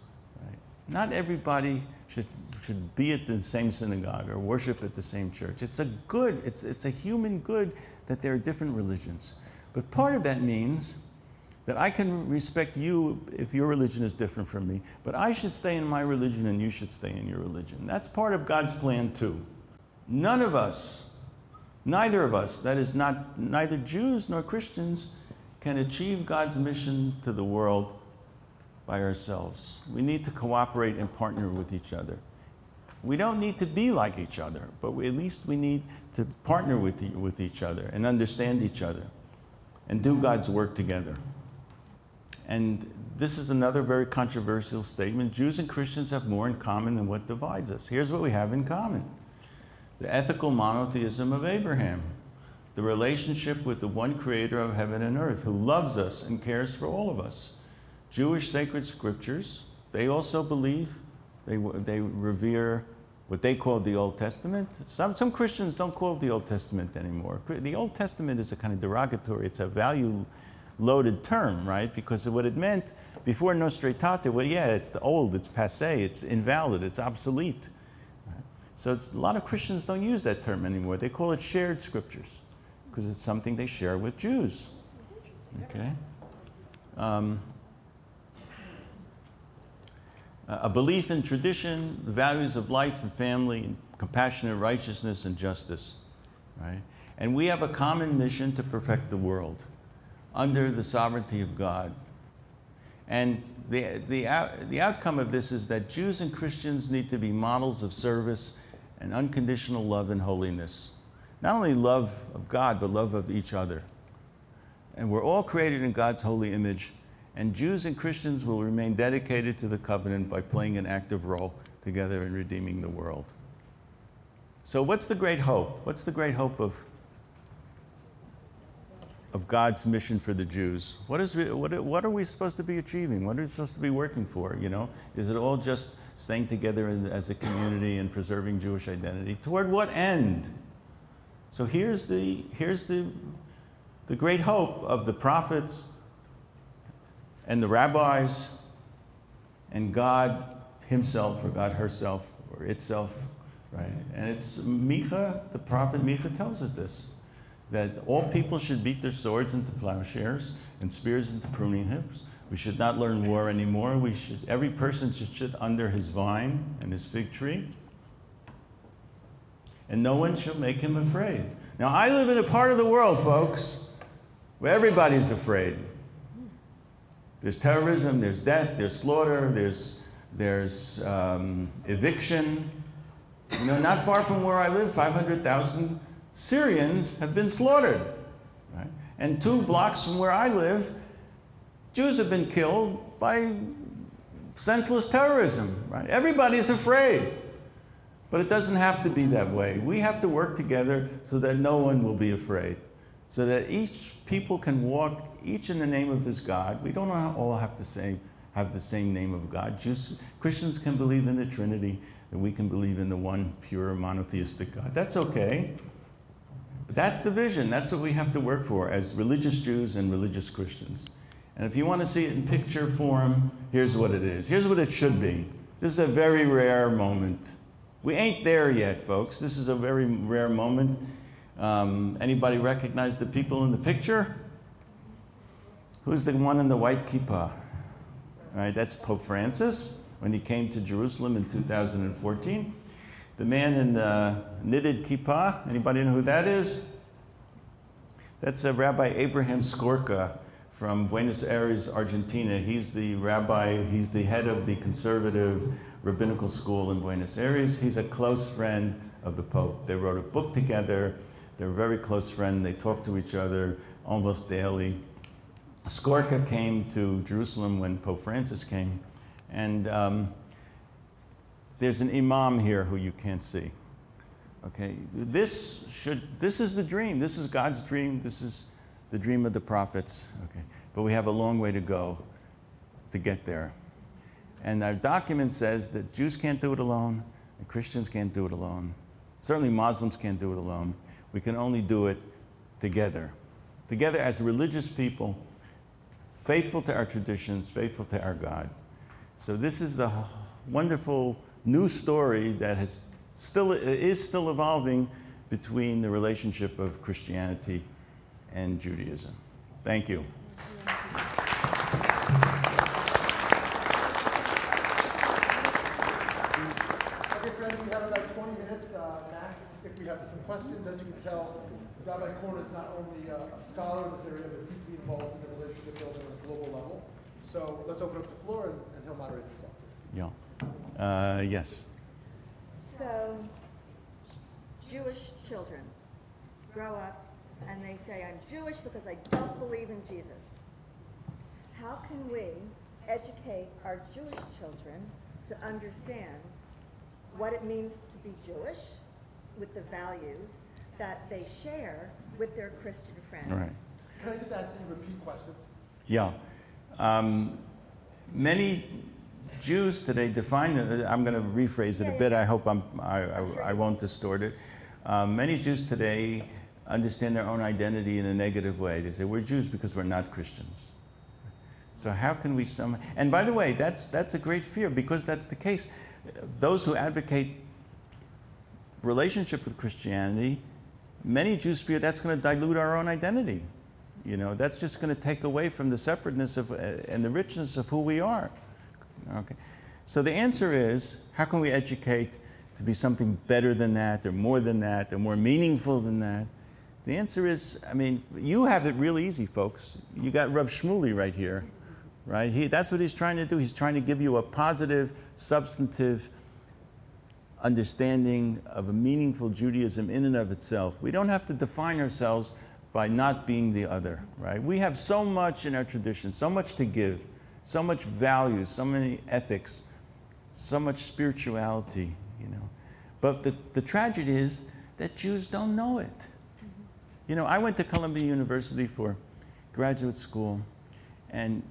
Right? Not everybody should, should be at the same synagogue or worship at the same church. It's a good, it's, it's a human good that there are different religions. But part of that means that I can respect you if your religion is different from me, but I should stay in my religion and you should stay in your religion. That's part of God's plan too. None of us, neither of us, that is not neither Jews nor Christians, can achieve God's mission to the world by ourselves. We need to cooperate and partner with each other. We don't need to be like each other, but we, at least we need to partner with, with each other and understand each other and do God's work together. And this is another very controversial statement. Jews and Christians have more in common than what divides us. Here's what we have in common the ethical monotheism of Abraham, the relationship with the one creator of heaven and earth who loves us and cares for all of us. Jewish sacred scriptures, they also believe, they, they revere what they call the Old Testament. Some, some Christians don't call it the Old Testament anymore. The Old Testament is a kind of derogatory, it's a value loaded term, right? Because what it meant before Nostra Aetate, well, yeah, it's old, it's passe, it's invalid, it's obsolete. So it's, a lot of Christians don't use that term anymore. They call it shared scriptures because it's something they share with Jews. Okay? Um, a belief in tradition, values of life and family, compassionate righteousness and justice, right? And we have a common mission to perfect the world under the sovereignty of God. And the, the, the outcome of this is that Jews and Christians need to be models of service and unconditional love and holiness. Not only love of God, but love of each other. And we're all created in God's holy image, and Jews and Christians will remain dedicated to the covenant by playing an active role together in redeeming the world. So, what's the great hope? What's the great hope of, of God's mission for the Jews? What, is, what, what are we supposed to be achieving? What are we supposed to be working for? You know, is it all just staying together in, as a community and preserving Jewish identity? Toward what end? So here's the, here's the, the great hope of the prophets and the rabbis and God Himself or God herself or itself, right? And it's Micha, the prophet Micha tells us this that all people should beat their swords into plowshares and spears into pruning hooks. We should not learn war anymore. We should, every person should sit under his vine and his fig tree, and no one shall make him afraid. Now, I live in a part of the world, folks, where everybody's afraid. There's terrorism, there's death, there's slaughter, there's, there's um, eviction. You know, not far from where I live, 500,000 Syrians have been slaughtered. Right? And two blocks from where I live, Jews have been killed by senseless terrorism. Right? Everybody's afraid. But it doesn't have to be that way. We have to work together so that no one will be afraid, so that each people can walk each in the name of his God. We don't all have to say, have the same name of God. Jews, Christians can believe in the Trinity, and we can believe in the one pure monotheistic God. That's okay. That's the vision. That's what we have to work for as religious Jews and religious Christians. And if you want to see it in picture form, here's what it is. Here's what it should be. This is a very rare moment we ain't there yet, folks. This is a very rare moment. Um, anybody recognize the people in the picture? Who's the one in the white kippah? All right, that's Pope Francis when he came to Jerusalem in 2014. The man in the knitted kippah, anybody know who that is? That's Rabbi Abraham Skorka from Buenos Aires, Argentina. He's the rabbi, he's the head of the conservative rabbinical school in Buenos Aires. He's a close friend of the Pope. They wrote a book together. They're a very close friend. They talk to each other almost daily. Skorka came to Jerusalem when Pope Francis came, and um, there's an imam here who you can't see. Okay, this should this is the dream. This is God's dream. This is the dream of the prophets. Okay, but we have a long way to go to get there. And our document says that Jews can't do it alone, and Christians can't do it alone. Certainly, Muslims can't do it alone. We can only do it together. Together as religious people, faithful to our traditions, faithful to our God. So, this is the wonderful new story that has still, is still evolving between the relationship of Christianity and Judaism. Thank you. Okay, friends, we have about twenty minutes uh, max if we have some questions. As you can tell, Rabbi Korn is not only uh, a scholar in this area, but deeply involved in the relationship building on a global level. So let's open up the floor and, and he'll moderate himself. Yeah. Uh, yes. So, Jewish children grow up and they say, I'm Jewish because I don't believe in Jesus. How can we educate our Jewish children to understand what it means to be Jewish with the values that they share with their Christian friends. Right. Can I just ask you repeat questions? Yeah. Um, many Jews today define, the, I'm going to rephrase it a bit. I hope I'm, I, I, I won't distort it. Um, many Jews today understand their own identity in a negative way. They say, we're Jews because we're not Christians. So how can we some? And by the way, that's, that's a great fear because that's the case. Those who advocate relationship with Christianity, many Jews fear that's going to dilute our own identity. You know, that's just going to take away from the separateness of, uh, and the richness of who we are. Okay. So the answer is, how can we educate to be something better than that, or more than that, or more meaningful than that? The answer is, I mean, you have it real easy, folks. You got Rav Shmuley right here, right? He, that's what he's trying to do. He's trying to give you a positive, substantive understanding of a meaningful Judaism in and of itself. We don't have to define ourselves by not being the other, right? We have so much in our tradition, so much to give, so much values, so many ethics, so much spirituality, you know. But the, the tragedy is that Jews don't know it. Mm-hmm. You know, I went to Columbia University for graduate school, and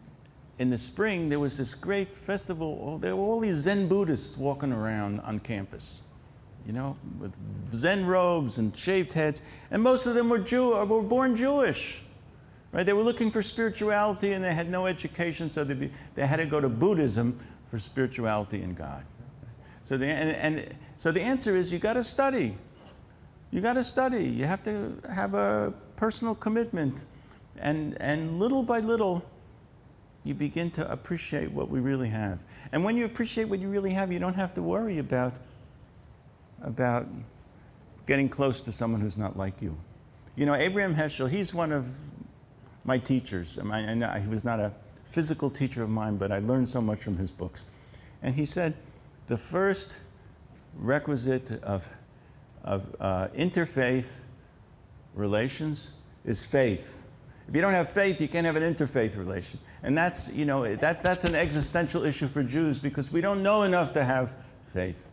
in the spring there was this great festival. There were all these Zen Buddhists walking around on campus, you know, with Zen robes and shaved heads, and most of them were Jew were born Jewish. Right? They were looking for spirituality and they had no education, so they, be, they had to go to Buddhism for spirituality and God. So the, and, and so the answer is you got to study. You got to study. You have to have a personal commitment. And, and little by little, you begin to appreciate what we really have. And when you appreciate what you really have, you don't have to worry about, about getting close to someone who's not like you. You know, Abraham Heschel, he's one of my teachers. I he was not a physical teacher of mine, but I learned so much from his books. And he said, the first requisite of, of uh, interfaith relations is faith. If you don't have faith, you can't have an interfaith relation. And that's, you know, that, that's an existential issue for Jews because we don't know enough to have faith.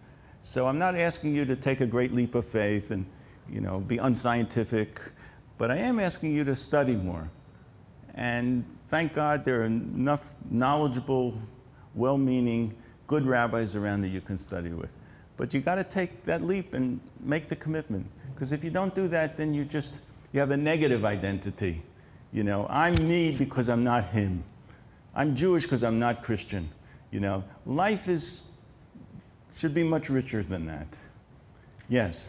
So I'm not asking you to take a great leap of faith and, you know, be unscientific, but I am asking you to study more. And thank God there are enough knowledgeable, well meaning, good rabbis around that you can study with. But you got to take that leap and make the commitment. Because if you don't do that, then you just you have a negative identity. You know, I'm me because I'm not him. I'm Jewish because I'm not Christian. You know, life is should be much richer than that. Yes.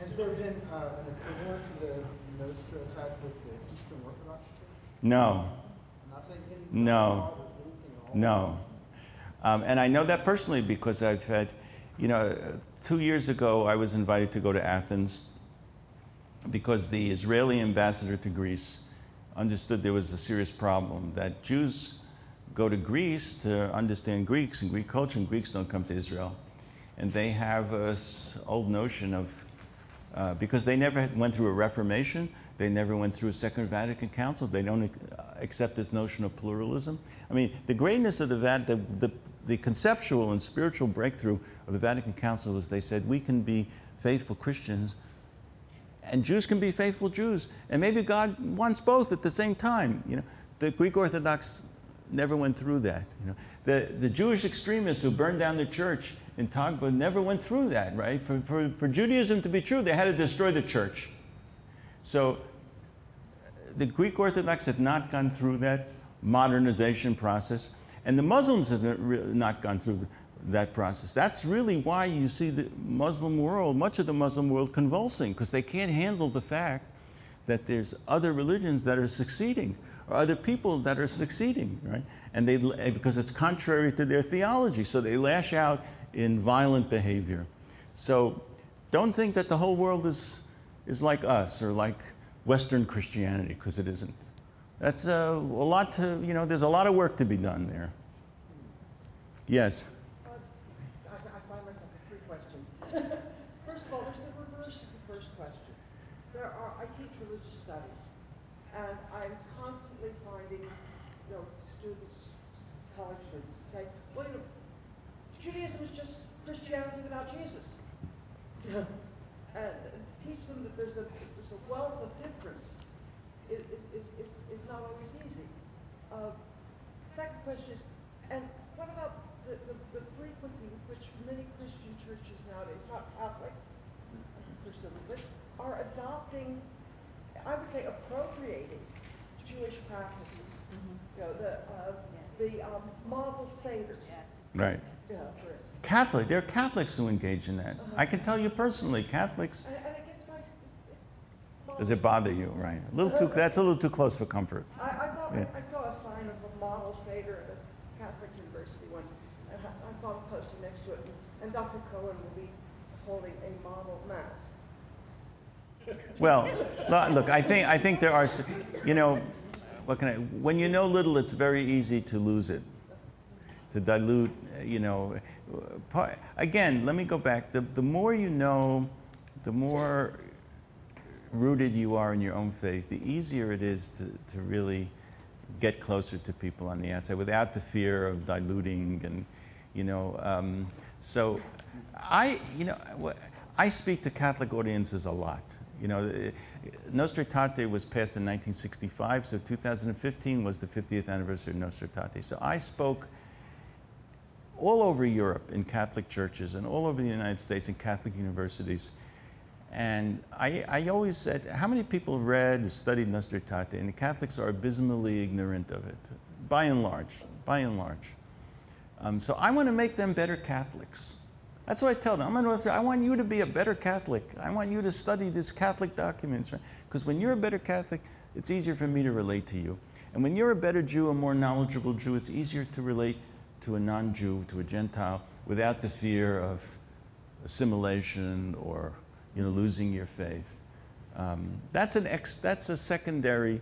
Has there been uh, an equivalent to the Nostra Aetate with the Eastern Orthodox Church? No. No. No. Um, and I know that personally because I've had, you know, two years ago I was invited to go to Athens because the Israeli ambassador to Greece understood there was a serious problem that Jews go to Greece to understand Greeks and Greek culture, and Greeks don't come to Israel. And they have this old notion of, uh, because they never went through a Reformation, they never went through a Second Vatican Council, they don't uh, accept this notion of pluralism. I mean, the greatness of the, the, the, the conceptual and spiritual breakthrough of the Vatican Council was they said we can be faithful Christians and Jews can be faithful Jews. And maybe God wants both at the same time. You know, the Greek Orthodox never went through that. You know, the, the Jewish extremists who burned down the church in Tabgha never went through that, right? For, for, for Judaism to be true, they had to destroy the church. So the Greek Orthodox have not gone through that modernization process, and the Muslims have not gone through that process. That's really why you see the Muslim world, much of the Muslim world, convulsing, because they can't handle the fact that there's other religions that are succeeding, or other people that are succeeding, right? And they, because it's contrary to their theology, so they lash out in violent behavior. So don't think that the whole world is, is like us or like Western Christianity, because it isn't. That's a, a lot to, you know, there's a lot of work to be done there. Yes? First of all, there's the reverse of the first question. There are, I teach religious studies, and I'm constantly finding, you know, students, college students say, well, you know, Judaism is just Christianity without Jesus. and teach them that there's a, there's a wealth of difference is, is, is, is not always easy. Uh, second question is, and what about the, the, the frequency with which many Christian churches nowadays, not Catholic, presumably, are adopting, I would say appropriating Jewish practices. Mm-hmm. You know, the, uh, the um, model seders. Right. Yeah, Catholic, there are Catholics who engage in that. Uh-huh. I can tell you personally, Catholics. And, and it gets nice. It Does it bother you? Right. A little too. That's a little too close for comfort. I, I thought yeah. I saw a sign of a model seder at a Catholic university once, and I, I thought a poster next to it, and, Dr. Cohen will be holding a model mass. Well, look, I think, I think there are, you know, what can I, when you know little, it's very easy to lose it. to dilute, you know. again, let me go back. The, the more you know, the more rooted you are in your own faith, the easier it is to, to really get closer to people on the outside without the fear of diluting and, you know. Um, so I, you know, I speak to Catholic audiences a lot. You know, eh, Nostra Aetate was passed in 1965, so 2015 was the 50th anniversary of Nostra Aetate. So I spoke all over Europe in Catholic churches and all over the United States in Catholic universities. And I, I always said, how many people read or studied Nostra Aetate? And the Catholics are abysmally ignorant of it, by and large, by and large. Um, so I want to make them better Catholics. That's what I tell them. I'm an author. I want you to be a better Catholic. I want you to study these Catholic documents. Because when you're a better Catholic, it's easier for me to relate to you. And when you're a better Jew, a more knowledgeable Jew, it's easier to relate to a non Jew, to a Gentile, without the fear of assimilation or you know, losing your faith. Um, that's, an ex- that's a secondary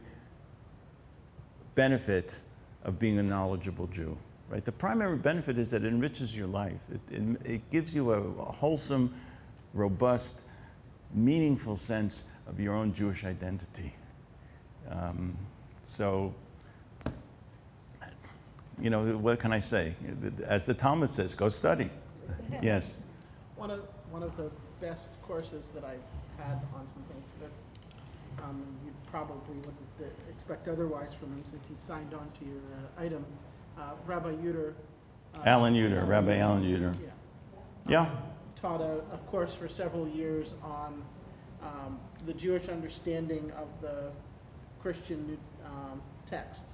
benefit of being a knowledgeable Jew. Right? The primary benefit is that it enriches your life. It, it, it gives you a, a wholesome, robust, meaningful sense of your own Jewish identity. Um, so, you know, what can I say? As the Talmud says, go study. <laughs> yes. One of, one of the best courses that I've had on something like this, um, you probably wouldn't uh, expect otherwise from him since he signed on to your uh, item, uh, Rabbi Yuter. uh, Alan Yuter, Rabbi Alan Yuter. Yeah. Yeah. Taught a, a course for several years on um, the Jewish understanding of the Christian um, texts.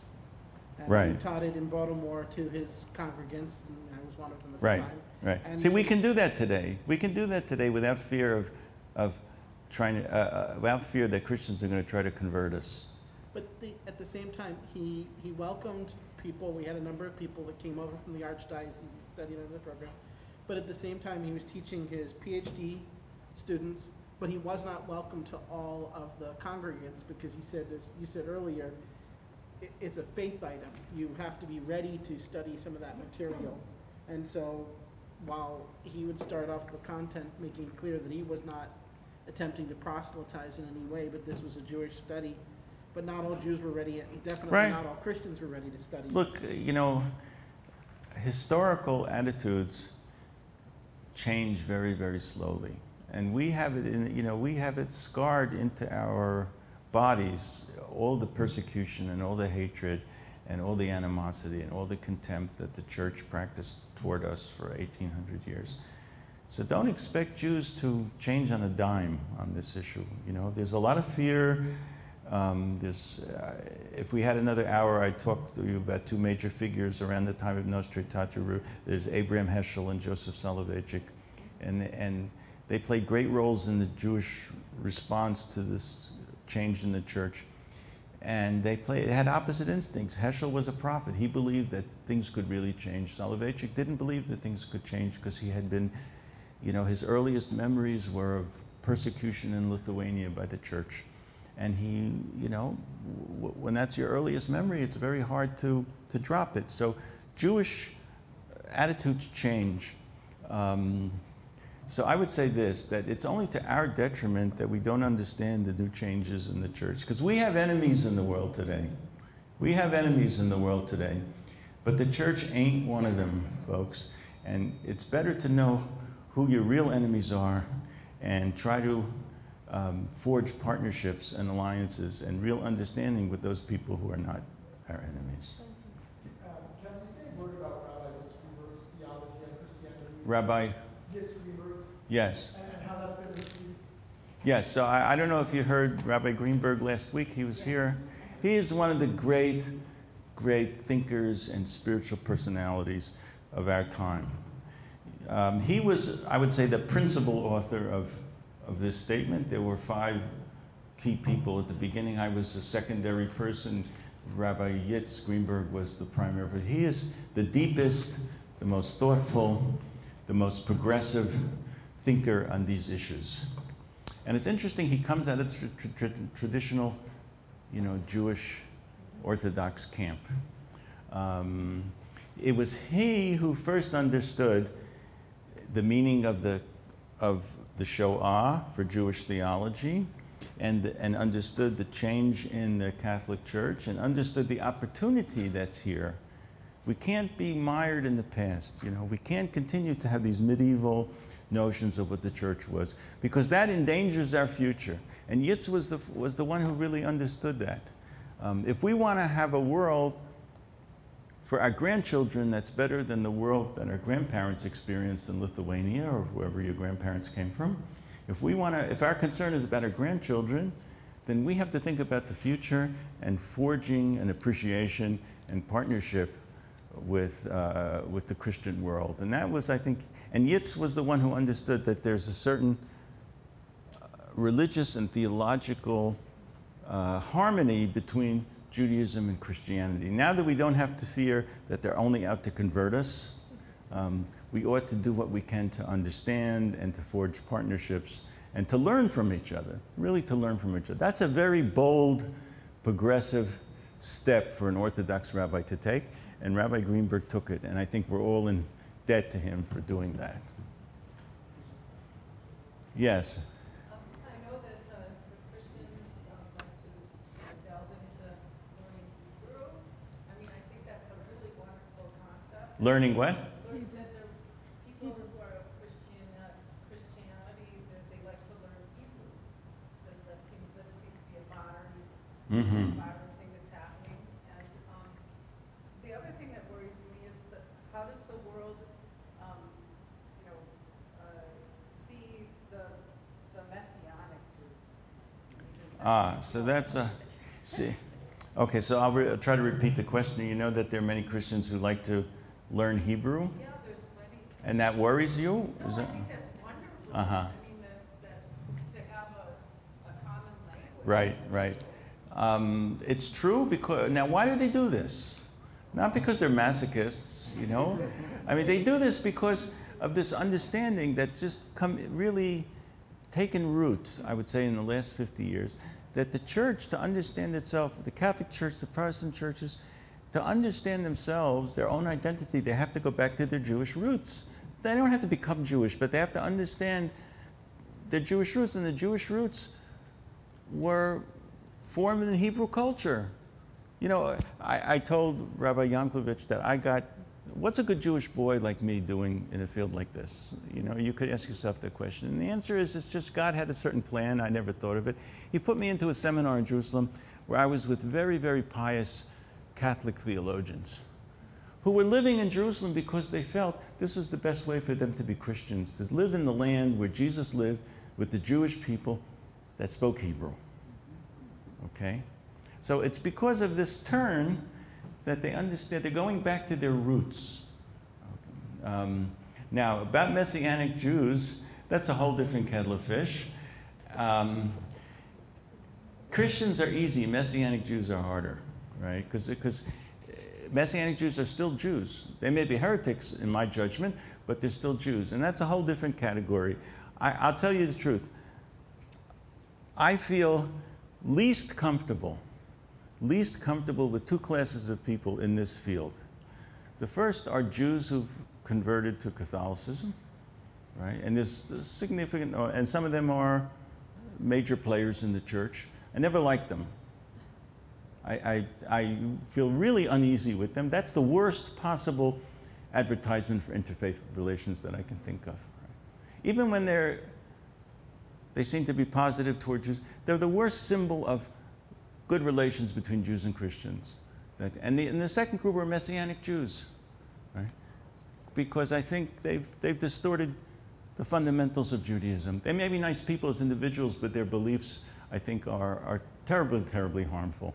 And Right. He taught it in Baltimore to his congregants, and I was one of them at Right, the time. Right. And See, we can do that today. We can do that today without fear of, of trying to, uh, uh, without fear that Christians are going to try to convert us. But the, at the same time, he, he welcomed people, we had a number of people that came over from the Archdiocese studying under the program. But at the same time, he was teaching his PhD students, but he was not welcome to all of the congregants because he said, as you said earlier, it, it's a faith item. You have to be ready to study some of that material. And so while he would start off the content making it clear that he was not attempting to proselytize in any way, but this was a Jewish study, but not all Jews were ready, definitely Right. not all Christians were ready to study. Look, you know, historical attitudes change very, very slowly. And we have it in, you know, we have it scarred into our bodies, all the persecution and all the hatred and all the animosity and all the contempt that the church practiced toward us for 1800 years. So don't expect Jews to change on a dime on this issue. You know, there's a lot of fear. Um, there's, uh, if we had another hour, I'd talk to you about two major figures around the time of Nostra Aetate. There's Abraham Heschel and Joseph Soloveitchik, and and they played great roles in the Jewish response to this change in the church. And they, played, had opposite instincts. Heschel was a prophet. He believed that things could really change. Soloveitchik didn't believe that things could change because he had been, you know, his earliest memories were of persecution in Lithuania by the church. And he, you know, w- when that's your earliest memory, it's very hard to, to drop it. So Jewish attitudes change. Um, so I would say this that it's only to our detriment that we don't understand the new changes in the church. Because we have enemies in the world today. We have enemies in the world today. But the church ain't one of them, folks. And it's better to know who your real enemies are and try to um, forge partnerships and alliances and real understanding with those people who are not our enemies. Uh, Can I say a word about Rabbi Yitzchak yes. and and how that's been received? Yes, so I, I don't know if you heard Rabbi Greenberg last week. He was here. He is one of the great, great thinkers and spiritual personalities of our time. Um, he was, I would say, the principal author of, of this statement. There were five key people at the beginning. I was a secondary person. Rabbi Yitz Greenberg was the primary. But he is the deepest, the most thoughtful, the most progressive thinker on these issues. And it's interesting, he comes out of tr- traditional, you know, Jewish Orthodox camp. Um, it was he who first understood the meaning of the, of the Shoah for Jewish theology and, and understood the change in the Catholic Church and understood the opportunity that's here. We can't be mired in the past. You know, we can't continue to have these medieval notions of what the church was because that endangers our future. And Yitz was the, was the one who really understood that. Um, if we want to have a world for our grandchildren that's better than the world that our grandparents experienced in Lithuania or wherever your grandparents came from, if we want to, if our concern is about our grandchildren, then we have to think about the future and forging an appreciation and partnership with, uh, with the Christian world. And that was, I think, and Yitz was the one who understood that there's a certain uh, religious and theological uh, harmony between Judaism and Christianity. Now that we don't have to fear that they're only out to convert us, um, we ought to do what we can to understand and to forge partnerships and to learn from each other, really to learn from each other. That's a very bold, progressive step for an Orthodox rabbi to take, and Rabbi Greenberg took it, and I think we're all in debt to him for doing that. Yes. I know that the Christians like to delve into learning Hebrew. I mean, I think that's a really wonderful concept. Learning what? Learning that there are people who are Christian, uh, Christianity, that they like to learn Hebrew. That, that seems that it could be a modern, Mm-hmm. modern thing that's happening. And um, the other thing that worries me is that how does the world, um, you know, uh, see the the messianic Jews? Ah, so that's a, see, okay, so I'll re- try to repeat the question. You know that there are many Christians who like to learn Hebrew, Yeah, there's plenty. and that worries you? No, Is I that? think that's wonderful. Uh-huh. I mean, that, that, to have a, a common language. Right, right. Um, it's true because, now why do they do this? Not because they're masochists, you know? I mean, they do this because of this understanding that just come really taken root, I would say, in the last 50 years, that the church, to understand itself, the Catholic Church, the Protestant churches, to understand themselves, their own identity, they have to go back to their Jewish roots. They don't have to become Jewish, but they have to understand their Jewish roots, and the Jewish roots were formed in Hebrew culture. You know, I, I told Rabbi Yanklowitz that I got, what's a good Jewish boy like me doing in a field like this? You know, you could ask yourself that question. And the answer is it's just God had a certain plan. I never thought of it. He put me into a seminar in Jerusalem where I was with very, very pious Catholic theologians who were living in Jerusalem because they felt this was the best way for them to be Christians, to live in the land where Jesus lived with the Jewish people that spoke Hebrew. Okay? So it's because of this turn that they understand, they're going back to their roots. Um, now, about Messianic Jews, that's a whole different kettle of fish. Um, Christians are easy, Messianic Jews are harder, right? Because Messianic Jews are still Jews. They may be heretics in my judgment, but they're still Jews. And that's a whole different category. I, I'll tell you the truth. I feel least comfortable, least comfortable with two classes of people in this field. The first are Jews who've converted to Catholicism, right? And there's significant, uh, and some of them are major players in the church. I never liked them. I, I, I feel really uneasy with them. That's the worst possible advertisement for interfaith relations that I can think of. Even when they're, they seem to be positive toward Jews, they're the worst symbol of good relations between Jews and Christians. That, and, the, and the second group are Messianic Jews, right? Because I think they've, they've distorted the fundamentals of Judaism. They may be nice people as individuals, but their beliefs, I think, are, are terribly, terribly harmful.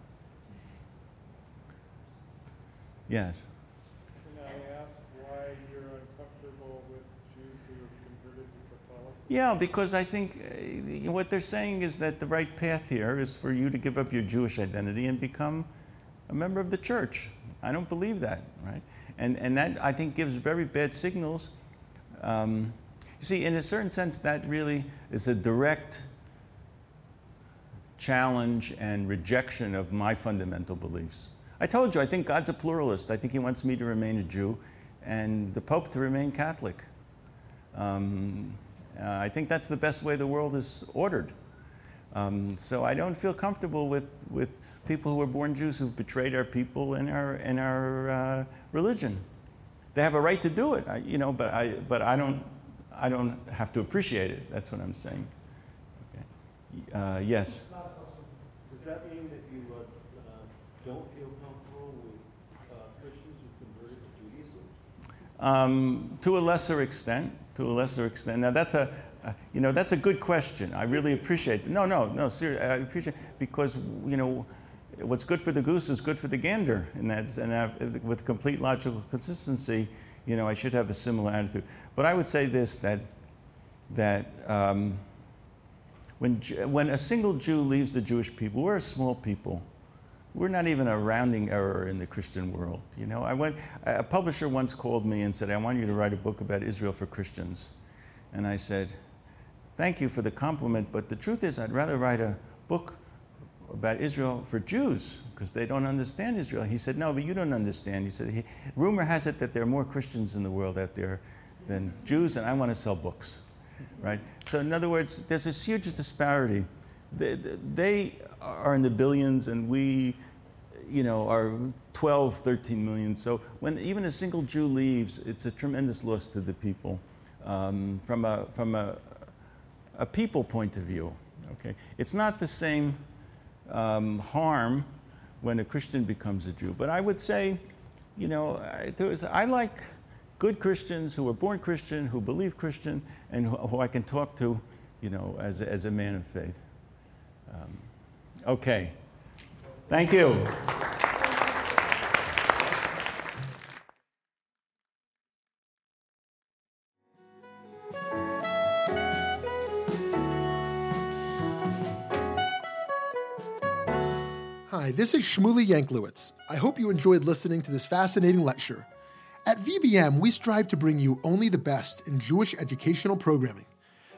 Yes. Can I ask why you're uncomfortable with Jews who have converted to Catholicism? Yeah, because I think uh, what they're saying is that the right path here is for you to give up your Jewish identity and become a member of the church. I don't believe that, right? And, and that, I think, gives very bad signals. Um, you see, in a certain sense, that really is a direct challenge and rejection of my fundamental beliefs. I told you, I think God's a pluralist. I think He wants me to remain a Jew and the Pope to remain Catholic. Um, uh, I think that's the best way the world is ordered. Um, so I don't feel comfortable with, with people who were born Jews who've betrayed our people and our, and our uh, religion. They have a right to do it, I, you know, but I, but I don't, I don't have to appreciate it. That's what I'm saying. Okay. Uh, yes. Does that mean that you uh, uh, don't feel comfortable with uh, Christians who converted to Judaism? Um, to a lesser extent, to a lesser extent. Now that's a, uh, you know, that's a good question. I really appreciate. No, no, no. Seriously, I appreciate because you know, what's good for the goose is good for the gander, and that's and with complete logical consistency, you know, I should have a similar attitude. But I would say this that that. Um, when, when a single Jew leaves the Jewish people, we're a small people. We're not even a rounding error in the Christian world. You know, I went, a publisher once called me and said, I want you to write a book about Israel for Christians. And I said, Thank you for the compliment, but the truth is, I'd rather write a book about Israel for Jews because they don't understand Israel. He said, No, but you don't understand. He said, Rumor has it that there are more Christians in the world out there than Jews, and I want to sell books right? So in other words, there's this huge disparity. They, they, are in the billions, and we, you know, are 12, 13 million. So when even a single Jew leaves, it's a tremendous loss to the people um, from a from a, a people point of view. Okay, it's not the same um, harm when a Christian becomes a Jew, but I would say, you know, I, I like good Christians who were born Christian, who believe Christian, and who, who I can talk to, you know, as as a man of faith. Um, okay. Thank you. Hi, this is Shmuley Yanklowitz. I hope you enjoyed listening to this fascinating lecture. At VBM, we strive to bring you only the best in Jewish educational programming.